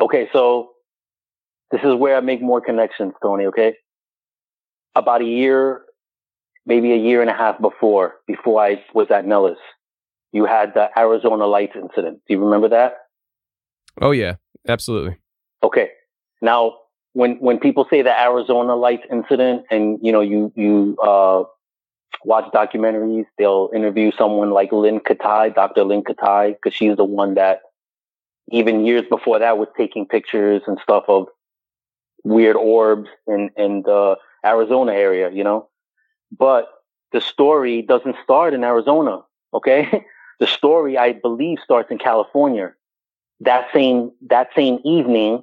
Okay, so this is where I make more connections, Tony. Okay, about a year, maybe a year and a half before, before I was at Nellis, you had the Arizona Lights incident. Do you remember that? Oh yeah, absolutely. Okay, now when when people say the Arizona Lights incident, and you know you you uh, watch documentaries, they'll interview someone like Lynne Kitei, Dr. Lynne Kitei, because she's the one that even years before that was taking pictures and stuff of weird orbs and and the Arizona area, you know. But the story doesn't start in Arizona, okay? the story, I believe, starts in California. That same that same evening,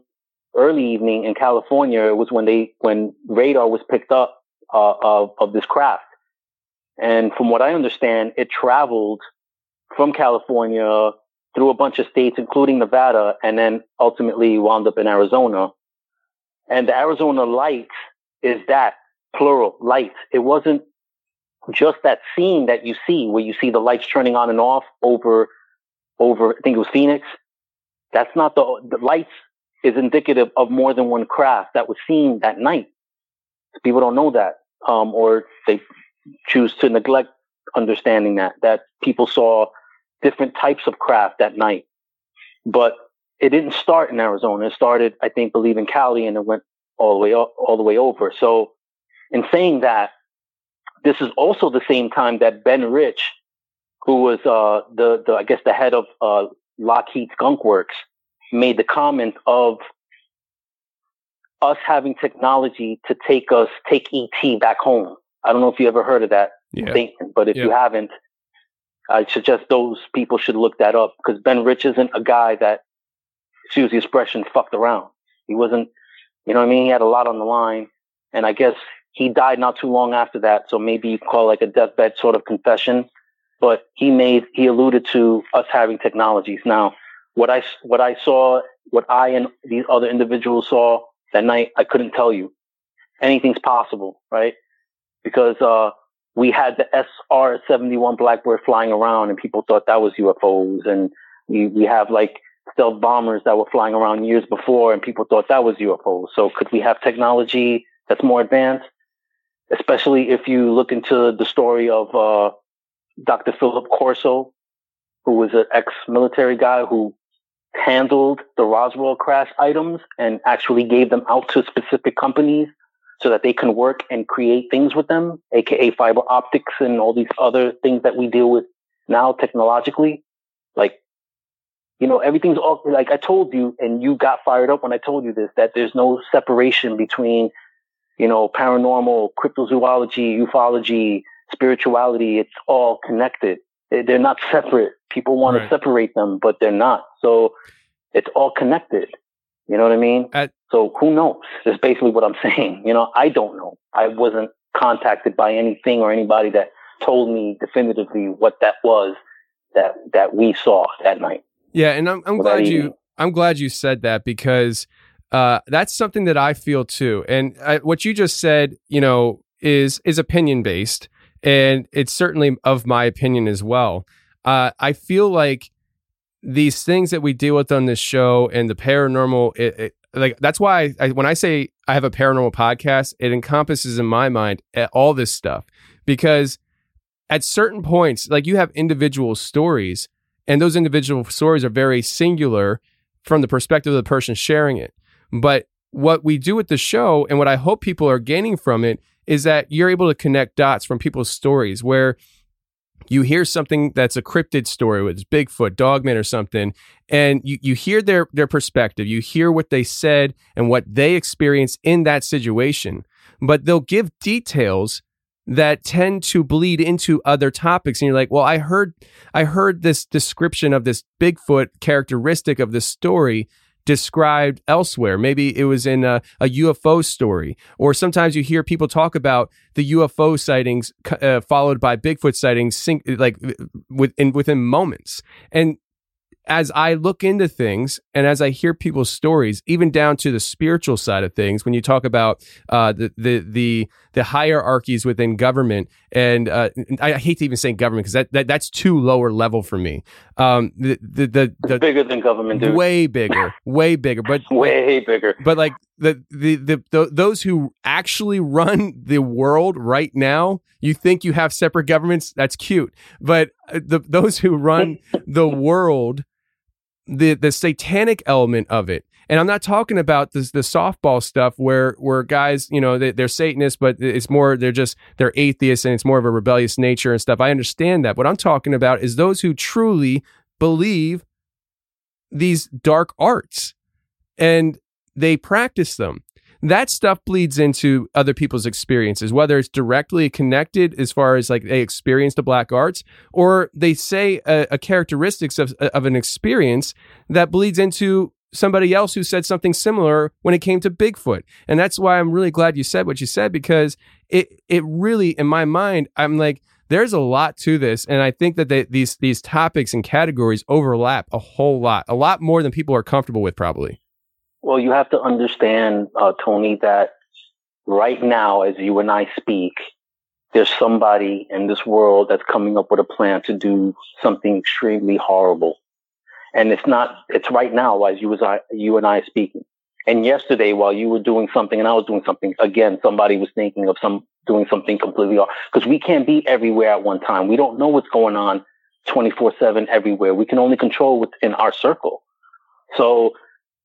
early evening in California, it was when they when radar was picked up uh, of of this craft. And from what I understand, it traveled from California through a bunch of states, including Nevada, and then ultimately wound up in Arizona. And the Arizona light is that plural light. It wasn't just that scene that you see where you see the lights turning on and off over, over, I think it was Phoenix. That's not the, the lights is indicative of more than one craft that was seen that night. People don't know that, um, or they choose to neglect understanding that, that people saw different types of craft that night. But it didn't start in Arizona. It started, I think, believe in Cali and it went all the way all the way over. So in saying that, this is also the same time that Ben Rich, who was uh, the, the I guess the head of uh, Lockheed Skunk Works, made the comment of us having technology to take us take ET back home. I don't know if you ever heard of that Yeah. statement, but if Yeah. you haven't, I suggest those people should look that up because Ben Rich isn't a guy that, excuse the expression, fucked around. He wasn't, you know what I mean? He had a lot on the line. And I guess he died not too long after that. So maybe you call like a deathbed sort of confession. But he made, he alluded to us having technologies. Now, what I, what I saw, what I and these other individuals saw that night, I couldn't tell you. Anything's possible, right? Because, uh, we had the SR-71 Blackbird flying around and people thought that was UFOs. And we, we have like stealth bombers that were flying around years before and people thought that was UFOs. So could we have technology that's more advanced? Especially if you look into the story of, uh, Dr. Philip Corso, who was an ex-military guy who handled the Roswell crash items and actually gave them out to specific companies so that they can work and create things with them, aka fiber optics and all these other things that we deal with now technologically. Like, you know, everything's all, like I told you, and you got fired up when I told you this, that there's no separation between, you know, paranormal, cryptozoology, ufology, spirituality. It's all connected. They- They're not separate. People want Right. to separate them, but they're not. So it's all connected. You know what I mean? At- so who knows? That's basically what I'm saying. You know, I don't know. I wasn't contacted by anything or anybody that told me definitively what that was that that we saw that night. Yeah, and I'm I'm glad eating. you I'm glad you said that because uh, that's something that I feel too. And I, what you just said, you know, is is opinion based, and it's certainly of my opinion as well. Uh, I feel like these things that we deal with on this show and the paranormal, it, it, like that's why I, when I say I have a paranormal podcast, it encompasses in my mind eh, all this stuff because at certain points, like you have individual stories, and those individual stories are very singular from the perspective of the person sharing it. But what we do with the show and what I hope people are gaining from it is that you're able to connect dots from people's stories where you hear something that's a cryptid story with Bigfoot, Dogman, or something, and you, you hear their their perspective, you hear what they said and what they experienced in that situation, but they'll give details that tend to bleed into other topics and you're like well i heard i heard this description of this bigfoot characteristic of this story described elsewhere. Maybe it was in a, a, UFO story, or sometimes you hear people talk about the UFO sightings uh, followed by Bigfoot sightings, sync, like within within moments. And as I look into things and as I hear people's stories, even down to the spiritual side of things, when you talk about uh, the, the the the hierarchies within government, and uh, I hate to even say government because that, that that's too lower level for me. Um, the the the, the bigger than government, dude. way bigger, way bigger, but way bigger. But like the, the the the those who actually run the world right now, you think you have separate governments? That's cute, but uh, the those who run the world the the satanic element of it. And I'm not talking about this, the softball stuff where where guys, you know, they, are Satanists, but it's more they're just they're atheists and it's more of a rebellious nature and stuff. I understand that. What I'm talking about is those who truly believe these dark arts and they practice them that stuff bleeds into other people's experiences, whether it's directly connected as far as like they experience the black arts, or they say a, a characteristics of, of an experience that bleeds into somebody else who said something similar when it came to Bigfoot. And that's why I'm really glad you said what you said because it it really in my mind I'm like there's a lot to this and I think that they, these these topics and categories overlap a whole lot. A lot more than people are comfortable with probably. Well, you have to understand, uh, Tony, that right now, as you and I speak, there's somebody in this world that's coming up with a plan to do something extremely horrible. And it's not, it's right now as you, was, I, you and I speaking. And yesterday, while you were doing something and I was doing something, again, somebody was thinking of some, doing something completely off. Because we can't be everywhere at one time. We don't know what's going on 24 7 everywhere. We can only control within our circle. So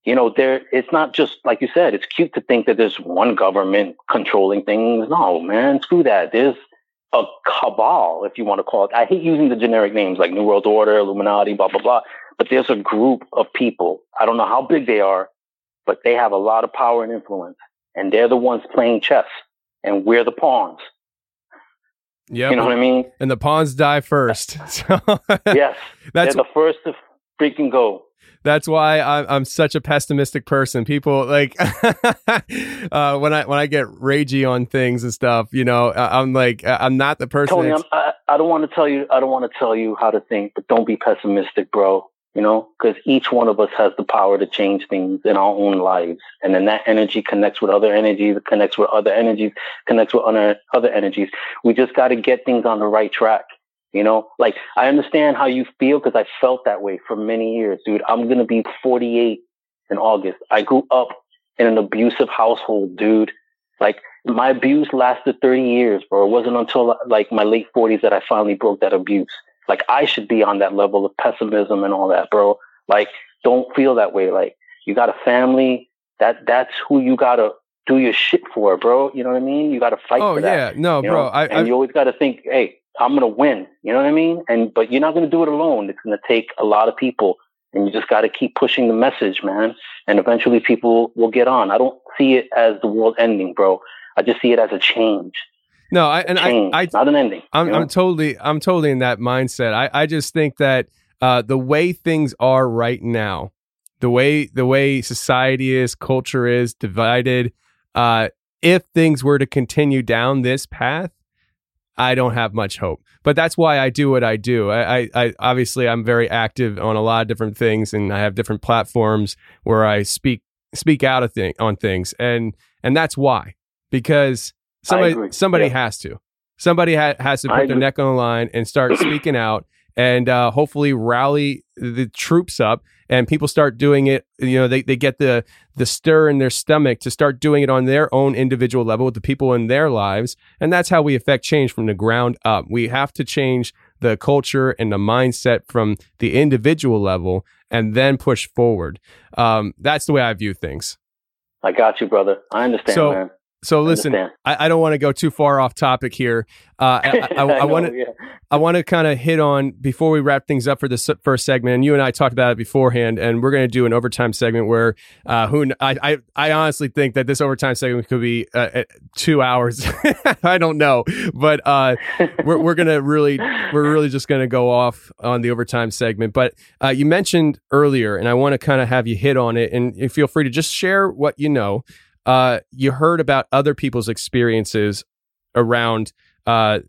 you know, there it's not just like you said, it's cute to think that there's one government controlling things. No, man, screw that. There's a cabal, if you want to call it. I hate using the generic names like New World Order, Illuminati, blah, blah, blah. But there's a group of people. I don't know how big they are, but they have a lot of power and influence. And they're the ones playing chess. And we're the pawns. Yeah, you know what I mean. And the pawns die first. So yes, that's they're the first to freaking go that's why I'm, I'm such a pessimistic person. People like uh, when I when I get ragey on things and stuff. You know, I'm like I'm not the person. Tony, I, I don't want to tell you. I don't want to tell you how to think, but don't be pessimistic, bro. You know, because each one of us has the power to change things in our own lives, and then that energy connects with other energies, connects with other energies, connects with other other energies. We just got to get things on the right track. You know, like I understand how you feel because I felt that way for many years, dude. I'm going to be 48 in August. I grew up in an abusive household, dude. Like my abuse lasted 30 years, bro. It wasn't until like my late 40s that I finally broke that abuse. Like I should be on that level of pessimism and all that, bro. Like don't feel that way. Like you got a family. That that's who you gotta do your shit for, bro. You know what I mean? You gotta fight oh, for that. yeah. No, bro. I, and I, you always gotta think, hey, I'm to win. You know what I mean? And, but you're not to do it alone. It's to take a lot of people and you just got to keep pushing the message, man. And eventually people will get on. I don't see it as the world ending, bro. I just see it as a change. No, I, and I, I, not an ending. I'm, I'm totally, I'm totally in that mindset. I, I just think that, uh, the way things are right now, the way, the way society is, culture is divided, uh, if things were to continue down this path, I don't have much hope. But that's why I do what I do. I, I, I, obviously I'm very active on a lot of different things, and I have different platforms where I speak speak out of thing, on things, and and that's why because somebody somebody yeah. has to somebody ha- has to put their neck on the line and start speaking out and uh, hopefully rally the troops up and people start doing it. You know, they they get the the stir in their stomach to start doing it on their own individual level with the people in their lives, and that's how we affect change from the ground up. We have to change the culture and the mindset from the individual level, and then push forward. Um, that's the way I view things. I got you, brother. I understand, So- man. So listen. I, I don't want to go too far off topic here. Uh, I, I, I, know, want to. I want to kind of hit on before we wrap things up for this first segment. And you and I talked about it beforehand, and we're going to do an overtime segment where uh, who I, I I honestly think that this overtime segment could be uh, uh, two hours. I don't know, but uh, we're we're gonna really we're really just going to go off on the overtime segment. But uh, you mentioned earlier, and I want to kind of have you hit on it, and, and feel free to just share what you know. Uh, you heard about other people's experiences around uh,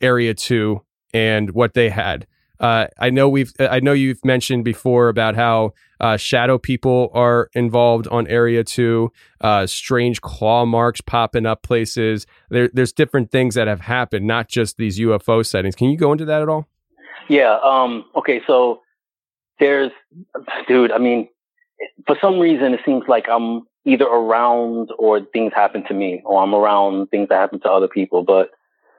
area two and what they had. Uh, I know we've I know you've mentioned before about how uh, shadow people are involved on area two, uh, strange claw marks popping up places. There, there's different things that have happened, not just these UFO sightings. Can you go into that at all? Yeah. Um, okay. So there's, dude, I mean, for some reason, it seems like I'm either around or things happen to me or I'm around things that happen to other people. But,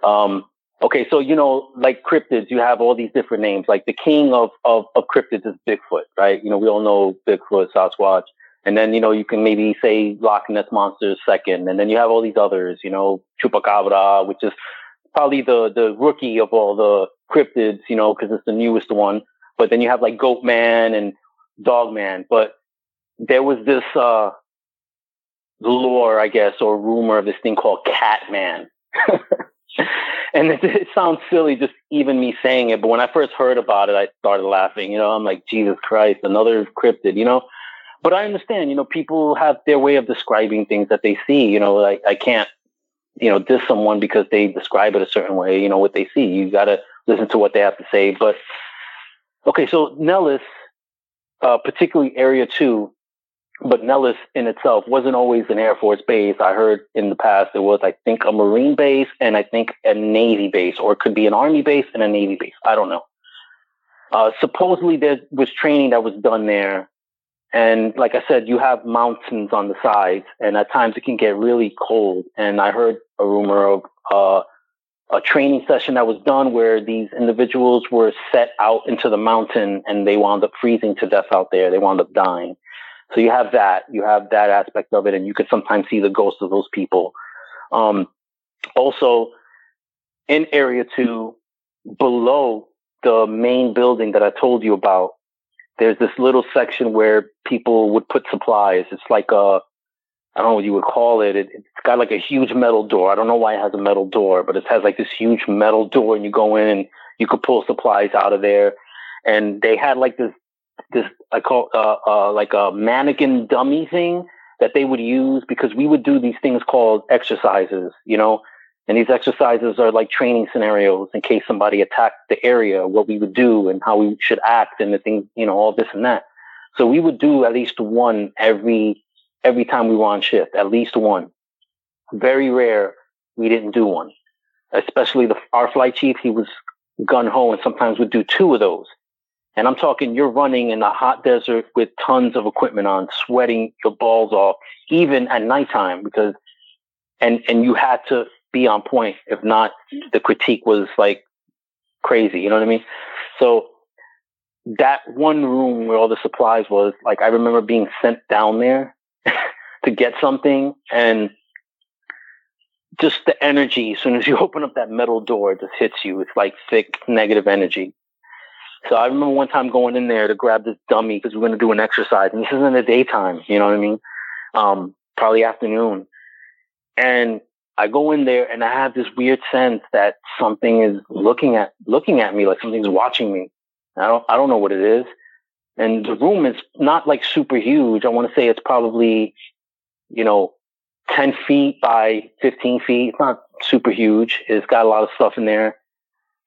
um, okay. So, you know, like cryptids, you have all these different names. Like the king of, of, of cryptids is Bigfoot, right? You know, we all know Bigfoot, Sasquatch. And then, you know, you can maybe say Loch Ness Monster second. And then you have all these others, you know, Chupacabra, which is probably the, the rookie of all the cryptids, you know, because it's the newest one. But then you have like Goat Man and Dog Man. But there was this uh, lore, I guess, or rumor of this thing called Cat Man. and it, it sounds silly just even me saying it, but when I first heard about it, I started laughing. You know, I'm like, Jesus Christ, another cryptid, you know? But I understand, you know, people have their way of describing things that they see. You know, like I can't, you know, diss someone because they describe it a certain way, you know, what they see. You got to listen to what they have to say. But okay, so Nellis, uh, particularly Area 2, but Nellis in itself wasn't always an Air Force base. I heard in the past it was, I think, a Marine base and I think a Navy base, or it could be an Army base and a Navy base. I don't know. Uh, supposedly there was training that was done there. And like I said, you have mountains on the sides and at times it can get really cold. And I heard a rumor of, uh, a training session that was done where these individuals were set out into the mountain and they wound up freezing to death out there. They wound up dying. So you have that, you have that aspect of it, and you could sometimes see the ghosts of those people. Um, also, in Area 2, below the main building that I told you about, there's this little section where people would put supplies. It's like a, I don't know what you would call it. it. It's got like a huge metal door. I don't know why it has a metal door, but it has like this huge metal door and you go in and you could pull supplies out of there. And they had like this this I call uh, uh, like a mannequin dummy thing that they would use because we would do these things called exercises, you know, and these exercises are like training scenarios in case somebody attacked the area, what we would do and how we should act and the things, you know, all this and that. So we would do at least one every every time we were on shift, at least one. Very rare we didn't do one. Especially the our flight chief, he was gun ho and sometimes would do two of those. And I'm talking, you're running in the hot desert with tons of equipment on, sweating your balls off, even at nighttime, because, and, and you had to be on point. If not, the critique was like crazy. You know what I mean? So that one room where all the supplies was, like, I remember being sent down there to get something and just the energy, as soon as you open up that metal door, it just hits you. It's like thick negative energy. So I remember one time going in there to grab this dummy because we are going to do an exercise, and this is in the daytime. You know what I mean? Um, probably afternoon. And I go in there, and I have this weird sense that something is looking at looking at me, like something's watching me. I don't I don't know what it is. And the room is not like super huge. I want to say it's probably, you know, 10 feet by 15 feet. It's not super huge. It's got a lot of stuff in there.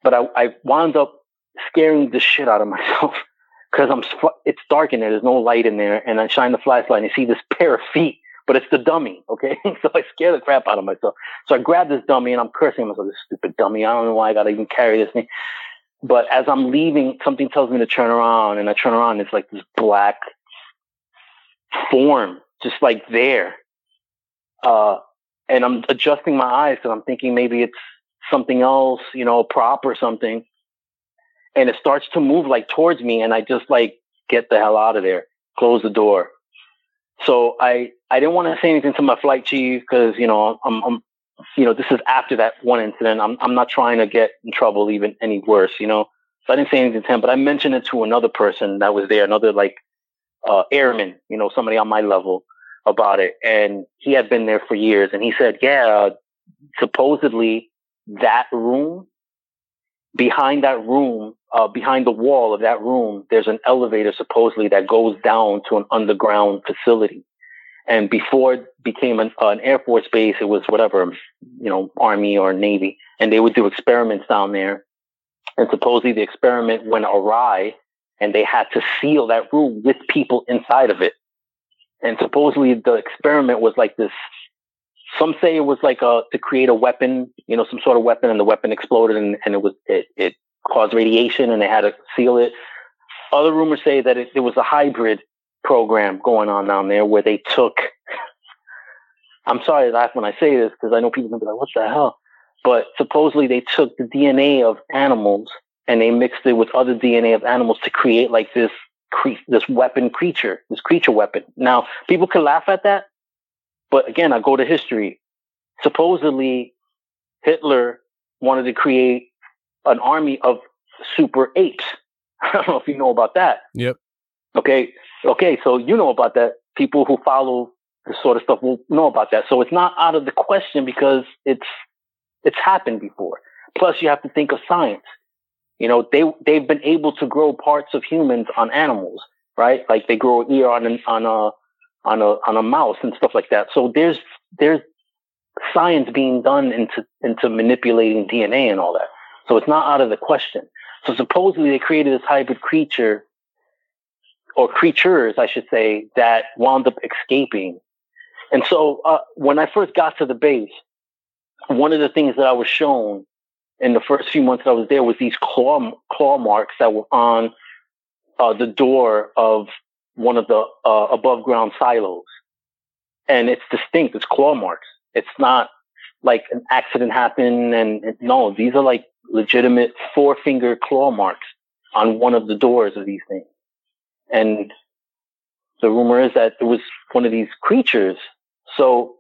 But I, I wound up scaring the shit out of myself because I'm it's dark in there. There's no light in there, and I shine the flashlight and I see this pair of feet, but it's the dummy. Okay, so I scare the crap out of myself. So I grab this dummy and I'm cursing myself, this stupid dummy. I don't know why I got to even carry this thing. But as I'm leaving, something tells me to turn around, and I turn around. And It's like this black form, just like there. Uh, and I'm adjusting my eyes, and I'm thinking maybe it's something else, you know, a prop or something. And it starts to move like towards me, and I just like get the hell out of there, close the door. So I I didn't want to say anything to my flight chief because you know I'm, I'm you know this is after that one incident. I'm I'm not trying to get in trouble even any worse, you know. So I didn't say anything to him, but I mentioned it to another person that was there, another like uh, airman, you know, somebody on my level about it, and he had been there for years, and he said, yeah, supposedly that room behind that room, uh, behind the wall of that room, there's an elevator supposedly that goes down to an underground facility. And before it became an, uh, an Air Force base, it was whatever, you know, Army or Navy. And they would do experiments down there. And supposedly the experiment went awry and they had to seal that room with people inside of it. And supposedly the experiment was like this some say it was like a to create a weapon, you know, some sort of weapon, and the weapon exploded, and, and it was it, it caused radiation, and they had to seal it. Other rumors say that it, it was a hybrid program going on down there where they took. I'm sorry to laugh when I say this because I know people can be like, "What the hell?" But supposedly they took the DNA of animals and they mixed it with other DNA of animals to create like this cre- this weapon creature, this creature weapon. Now people can laugh at that, but again, I go to history. Supposedly, Hitler wanted to create an army of super apes. I don't know if you know about that. Yep. Okay. Okay. So you know about that. People who follow this sort of stuff will know about that. So it's not out of the question because it's it's happened before. Plus, you have to think of science. You know, they they've been able to grow parts of humans on animals, right? Like they grow an ear on an, on a on a on a mouse and stuff like that. So there's there's science being done into into manipulating DNA and all that. So it's not out of the question. So supposedly they created this hybrid creature or creatures, I should say, that wound up escaping. And so uh, when I first got to the base, one of the things that I was shown in the first few months that I was there was these claw claw marks that were on uh, the door of one of the uh, above ground silos. And it's distinct. It's claw marks. It's not like an accident happened. And, and no, these are like legitimate four finger claw marks on one of the doors of these things. And the rumor is that it was one of these creatures. So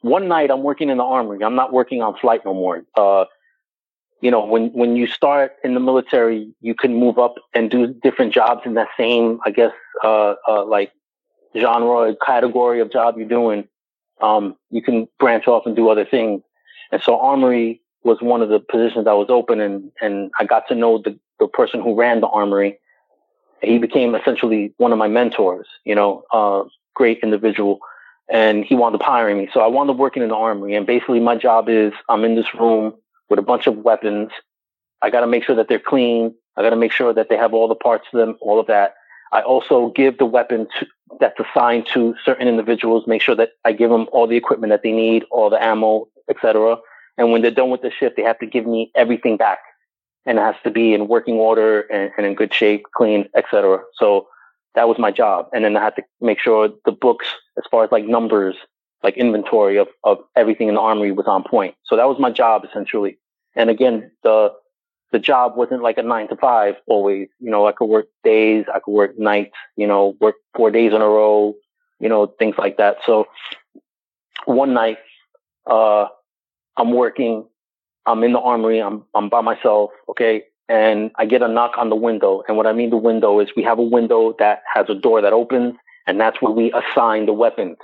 one night I'm working in the armory. I'm not working on flight no more. Uh, you know, when, when you start in the military, you can move up and do different jobs in that same, I guess, uh, uh, like genre category of job you're doing. Um, you can branch off and do other things. And so armory was one of the positions that was open and, and I got to know the, the person who ran the armory. He became essentially one of my mentors, you know, uh, great individual. And he wound up hiring me. So I wound up working in the armory. And basically my job is I'm in this room with a bunch of weapons. I got to make sure that they're clean. I got to make sure that they have all the parts to them, all of that. I also give the weapon to, that's assigned to certain individuals, make sure that I give them all the equipment that they need, all the ammo, etc. And when they're done with the shift, they have to give me everything back. And it has to be in working order and, and in good shape, clean, etc. So that was my job. And then I had to make sure the books, as far as like numbers, like inventory of, of everything in the armory was on point. So that was my job essentially. And again, the, the job wasn't like a nine to five always. You know, I could work days, I could work nights, you know, work four days in a row, you know, things like that. So one night, uh, I'm working, I'm in the armory, I'm, I'm by myself. Okay. And I get a knock on the window. And what I mean the window is we have a window that has a door that opens and that's where we assign the weapons.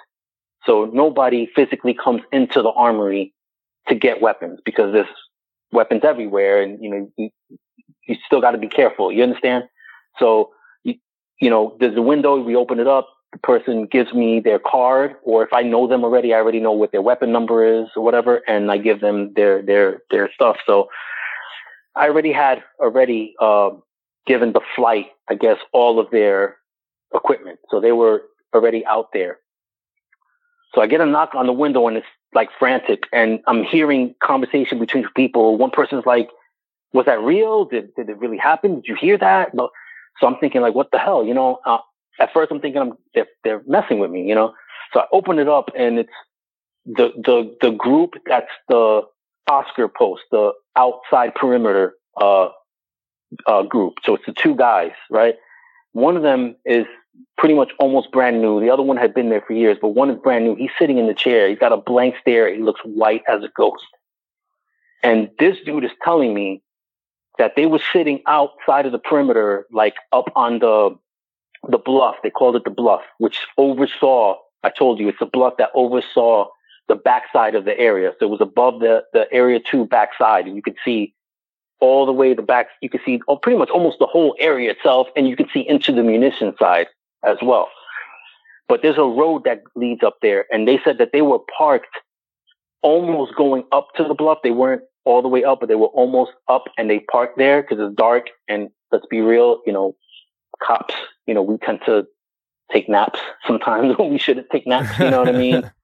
So nobody physically comes into the armory to get weapons because there's weapons everywhere and, you know, you, you still got to be careful. You understand? So, you, you know, there's a window, we open it up, the person gives me their card, or if I know them already, I already know what their weapon number is or whatever, and I give them their, their, their stuff. So I already had already, uh, given the flight, I guess, all of their equipment. So they were already out there. So I get a knock on the window and it's like frantic and I'm hearing conversation between people. One person's like, was that real? Did did it really happen? Did you hear that? No. So I'm thinking like, what the hell? You know, uh, at first I'm thinking I'm they're, they're messing with me. You know, so I open it up and it's the the the group that's the Oscar post, the outside perimeter uh, uh, group. So it's the two guys, right? One of them is pretty much almost brand new. The other one had been there for years, but one is brand new. He's sitting in the chair. He's got a blank stare. He looks white as a ghost. And this dude is telling me that they were sitting outside of the perimeter, like up on the the bluff. They called it the bluff, which oversaw. I told you it's a bluff that oversaw the backside of the area. So it was above the the area two backside, and you could see all the way the back. You could see oh, pretty much almost the whole area itself, and you could see into the munition side as well. But there's a road that leads up there, and they said that they were parked almost going up to the bluff. They weren't all the way up, but they were almost up, and they parked there because it's dark. And let's be real, you know, cops, you know, we tend to take naps sometimes when we shouldn't take naps. You know what I mean?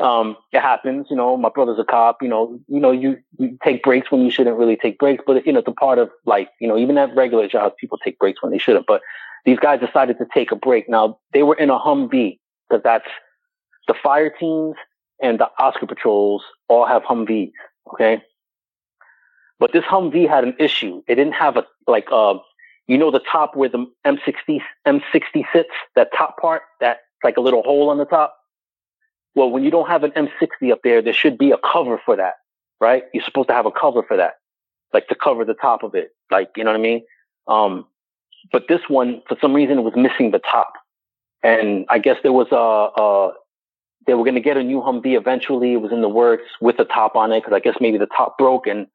Um, it happens, you know, my brother's a cop, you know, you know, you, you take breaks when you shouldn't really take breaks, but you know, it's a part of life, you know, even at regular jobs, people take breaks when they shouldn't, but these guys decided to take a break. Now they were in a Humvee because that's the fire teams and the Oscar patrols all have Humvees. Okay. But this Humvee had an issue. It didn't have a, like, uh, you know, the top where the M60, M60 sits, that top part, that like a little hole on the top. Well, when you don't have an M60 up there, there should be a cover for that, right? You're supposed to have a cover for that, like to cover the top of it. Like, you know what I mean? Um, but this one, for some reason, was missing the top. And I guess there was a, a they were going to get a new Humvee eventually. It was in the works with a top on it because I guess maybe the top broke. And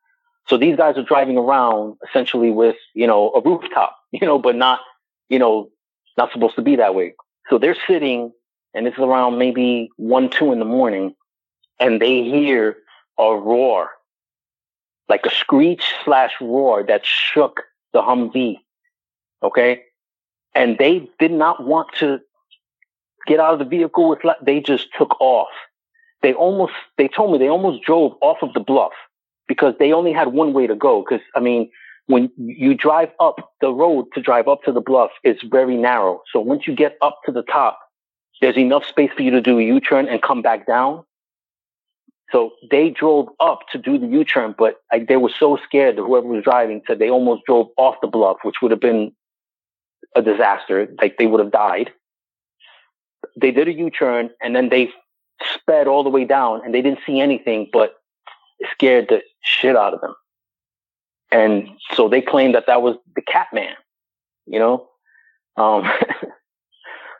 so these guys are driving around essentially with, you know, a rooftop, you know, but not, you know, not supposed to be that way. So they're sitting and it's around maybe one, two in the morning, and they hear a roar, like a screech slash roar that shook the Humvee. Okay. And they did not want to get out of the vehicle with, they just took off. They almost, they told me they almost drove off of the bluff because they only had one way to go. Cause I mean, when you drive up the road to drive up to the bluff, it's very narrow. So once you get up to the top, there's enough space for you to do a U-turn and come back down. So they drove up to do the U-turn, but like, they were so scared that whoever was driving said they almost drove off the bluff, which would have been a disaster. Like they would have died. They did a U-turn and then they sped all the way down and they didn't see anything, but scared the shit out of them. And so they claimed that that was the cat man, you know? Um,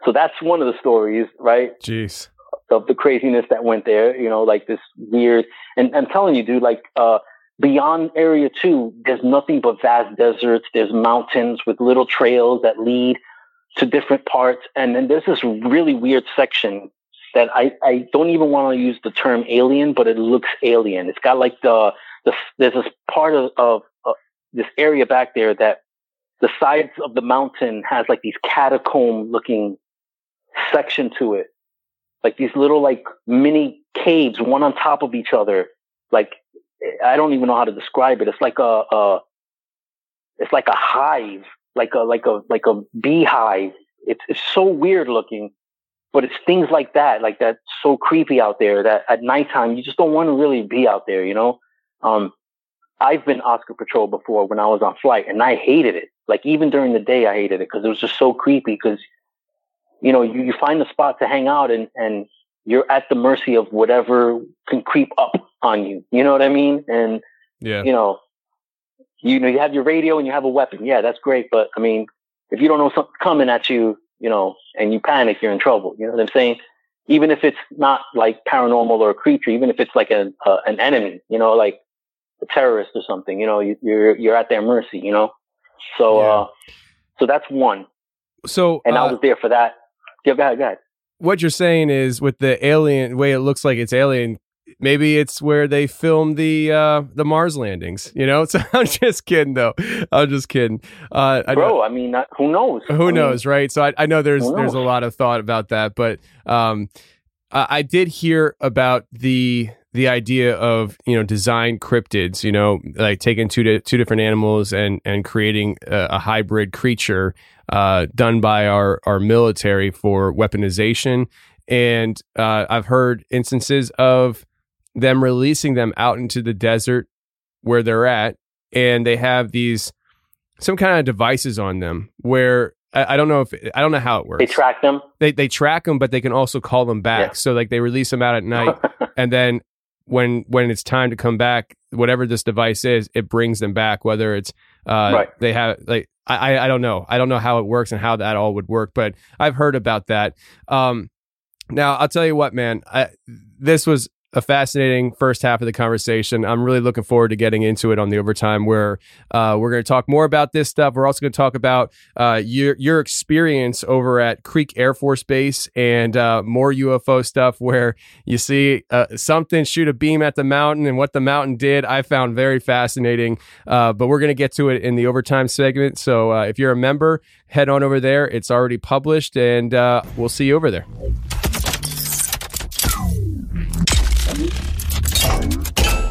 So that's one of the stories, right? Jeez. Of the craziness that went there, you know, like this weird, and I'm telling you, dude, like, uh, beyond area two, there's nothing but vast deserts. There's mountains with little trails that lead to different parts. And then there's this really weird section that I, I don't even want to use the term alien, but it looks alien. It's got like the, the there's this part of, of, of this area back there that the sides of the mountain has like these catacomb looking section to it. Like these little like mini caves, one on top of each other. Like I don't even know how to describe it. It's like a, a it's like a hive, like a like a like a beehive. It's it's so weird looking, but it's things like that, like that's so creepy out there that at nighttime you just don't want to really be out there, you know. Um, I've been Oscar Patrol before when I was on flight, and I hated it. Like even during the day, I hated it because it was just so creepy. Because you know, you, you find a spot to hang out and, and you're at the mercy of whatever can creep up on you. You know what I mean? And, yeah. you know, you know, you have your radio and you have a weapon. Yeah, that's great. But I mean, if you don't know something coming at you, you know, and you panic, you're in trouble. You know what I'm saying? Even if it's not like paranormal or a creature, even if it's like a, uh, an enemy, you know, like a terrorist or something, you know, you, are you're at their mercy, you know? So, yeah. uh, so that's one. So, and uh, I was there for that. Yeah, go ahead, go ahead. What you're saying is with the alien way it looks like it's alien, maybe it's where they filmed the uh the Mars landings. You know, so I'm just kidding though. I'm just kidding. Uh, I Bro, know, I mean, who knows? Who I knows, mean, right? So I, I know there's there's a lot of thought about that, but um, I, I did hear about the the idea of you know design cryptids, you know, like taking two di- two different animals and and creating a, a hybrid creature uh, done by our our military for weaponization. And uh, I've heard instances of them releasing them out into the desert where they're at, and they have these some kind of devices on them where I, I don't know if I don't know how it works. They track them. They they track them, but they can also call them back. Yeah. So like they release them out at night, and then when when it's time to come back, whatever this device is, it brings them back. Whether it's uh, Right. they have like I I- I don't know. I don't know how it works and how that all would work, but I've heard about that. Um, now I'll tell you what, man. I, this was a fascinating first half of the conversation. I'm really looking forward to getting into it on the overtime, where uh, we're going to talk more about this stuff. We're also going to talk about uh, your your experience over at Creech Air Force Base and uh, more UFO stuff, where you see uh, something shoot a beam at the mountain and what the mountain did. I found very fascinating. Uh, but we're going to get to it in the overtime segment. So uh, if you're a member, head on over there. It's already published, and we'll see you over there.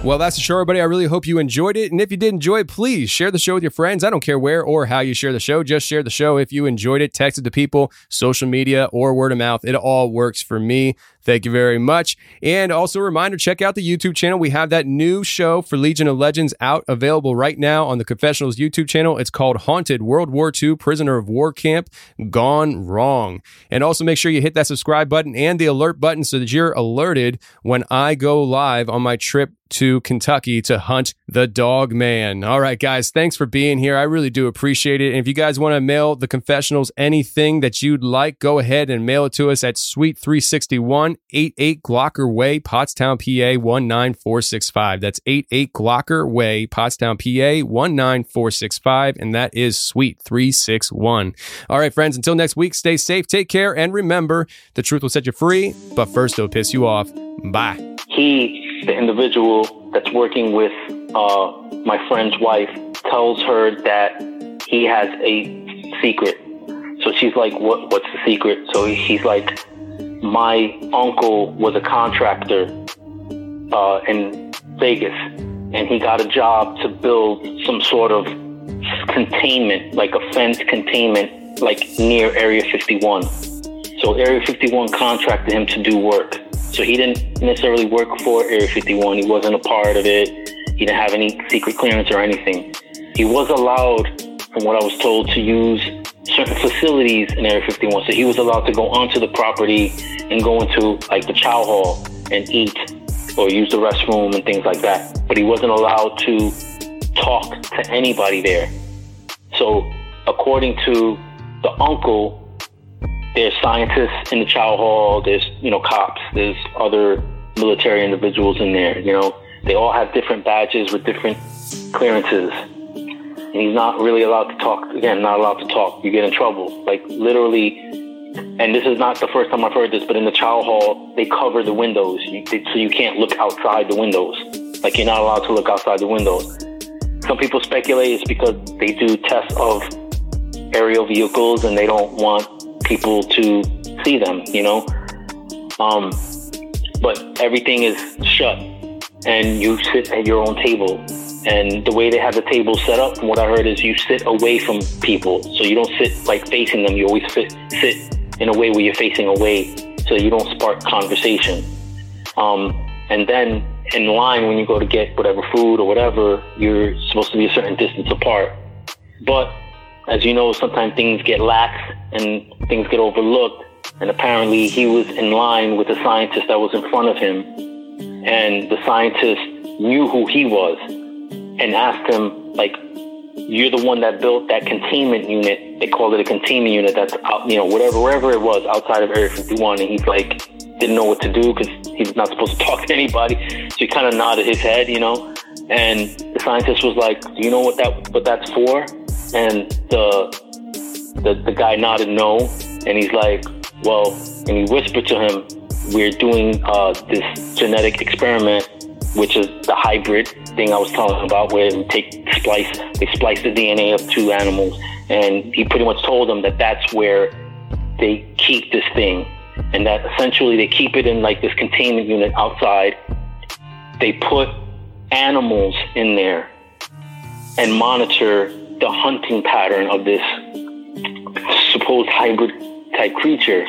Well, that's the show, everybody. I really hope you enjoyed it. And if you did enjoy it, please share the show with your friends. I don't care where or how you share the show. Just share the show if you enjoyed it. Text it to people, social media, or word of mouth. It all works for me. Thank you very much. And also a reminder, check out the YouTube channel. We have that new show for Legion of Legends out available right now on the Confessionals YouTube channel. It's called Haunted World War II Prisoner of War Camp Gone Wrong. And also make sure you hit that subscribe button and the alert button so that you're alerted when I go live on my trip to Kentucky to hunt the dog man. All right, guys, thanks for being here. I really do appreciate it. And if you guys want to mail the confessionals anything that you'd like, go ahead and mail it to us at Suite 361, 88 Glocker Way, Pottstown, PA 19465. That's 88 Glocker Way, Pottstown, PA 19465. And that is Suite 361. All right, friends, until next week, stay safe, take care, and remember the truth will set you free, but first it'll piss you off. Bye. he, the individual that's working with uh, my friend's wife, tells her that he has a secret. So she's like, "What? What's the secret?" So he's like, "My uncle was a contractor uh, in Vegas, and he got a job to build some sort of containment, like a fence containment, like near Area 51." So Area 51 contracted him to do work. So he didn't necessarily work for Area 51. He wasn't a part of it. He didn't have any secret clearance or anything. He was allowed, from what I was told, to use certain facilities in Area 51. So he was allowed to go onto the property and go into like the chow hall and eat or use the restroom and things like that. But he wasn't allowed to talk to anybody there. So according to the uncle, there's scientists in the chow hall. There's you know cops. There's other military individuals in there. You know they all have different badges with different clearances, and he's not really allowed to talk. Again, not allowed to talk. You get in trouble. Like literally. And this is not the first time I've heard this, but in the chow hall, they cover the windows you, they, so you can't look outside the windows. Like you're not allowed to look outside the windows. Some people speculate it's because they do tests of aerial vehicles and they don't want people to see them, you know. Um, but everything is shut, and you sit at your own table. And the way they have the table set up, from what I heard, is you sit away from people, so you don't sit like facing them. You always sit sit in a way where you're facing away, so you don't spark conversation. Um, and then in line, when you go to get whatever food or whatever, you're supposed to be a certain distance apart. But as you know, sometimes things get lax and things get overlooked. And apparently, he was in line with the scientist that was in front of him. And the scientist knew who he was and asked him, like, you're the one that built that containment unit. They called it a containment unit that's out, you know, whatever, wherever it was outside of Area 51. And he's like, didn't know what to do because he's not supposed to talk to anybody. So he kind of nodded his head, you know. And the scientist was like, "Do you know what that what that's for?" And the the the guy nodded no, and he's like, "Well," and he whispered to him, "We're doing uh, this genetic experiment, which is the hybrid thing I was talking about, where we take splice, they splice the DNA of two animals." And he pretty much told them that that's where they keep this thing, and that essentially they keep it in like this containment unit outside, they put animals in there and monitor the hunting pattern of this supposed hybrid type creature.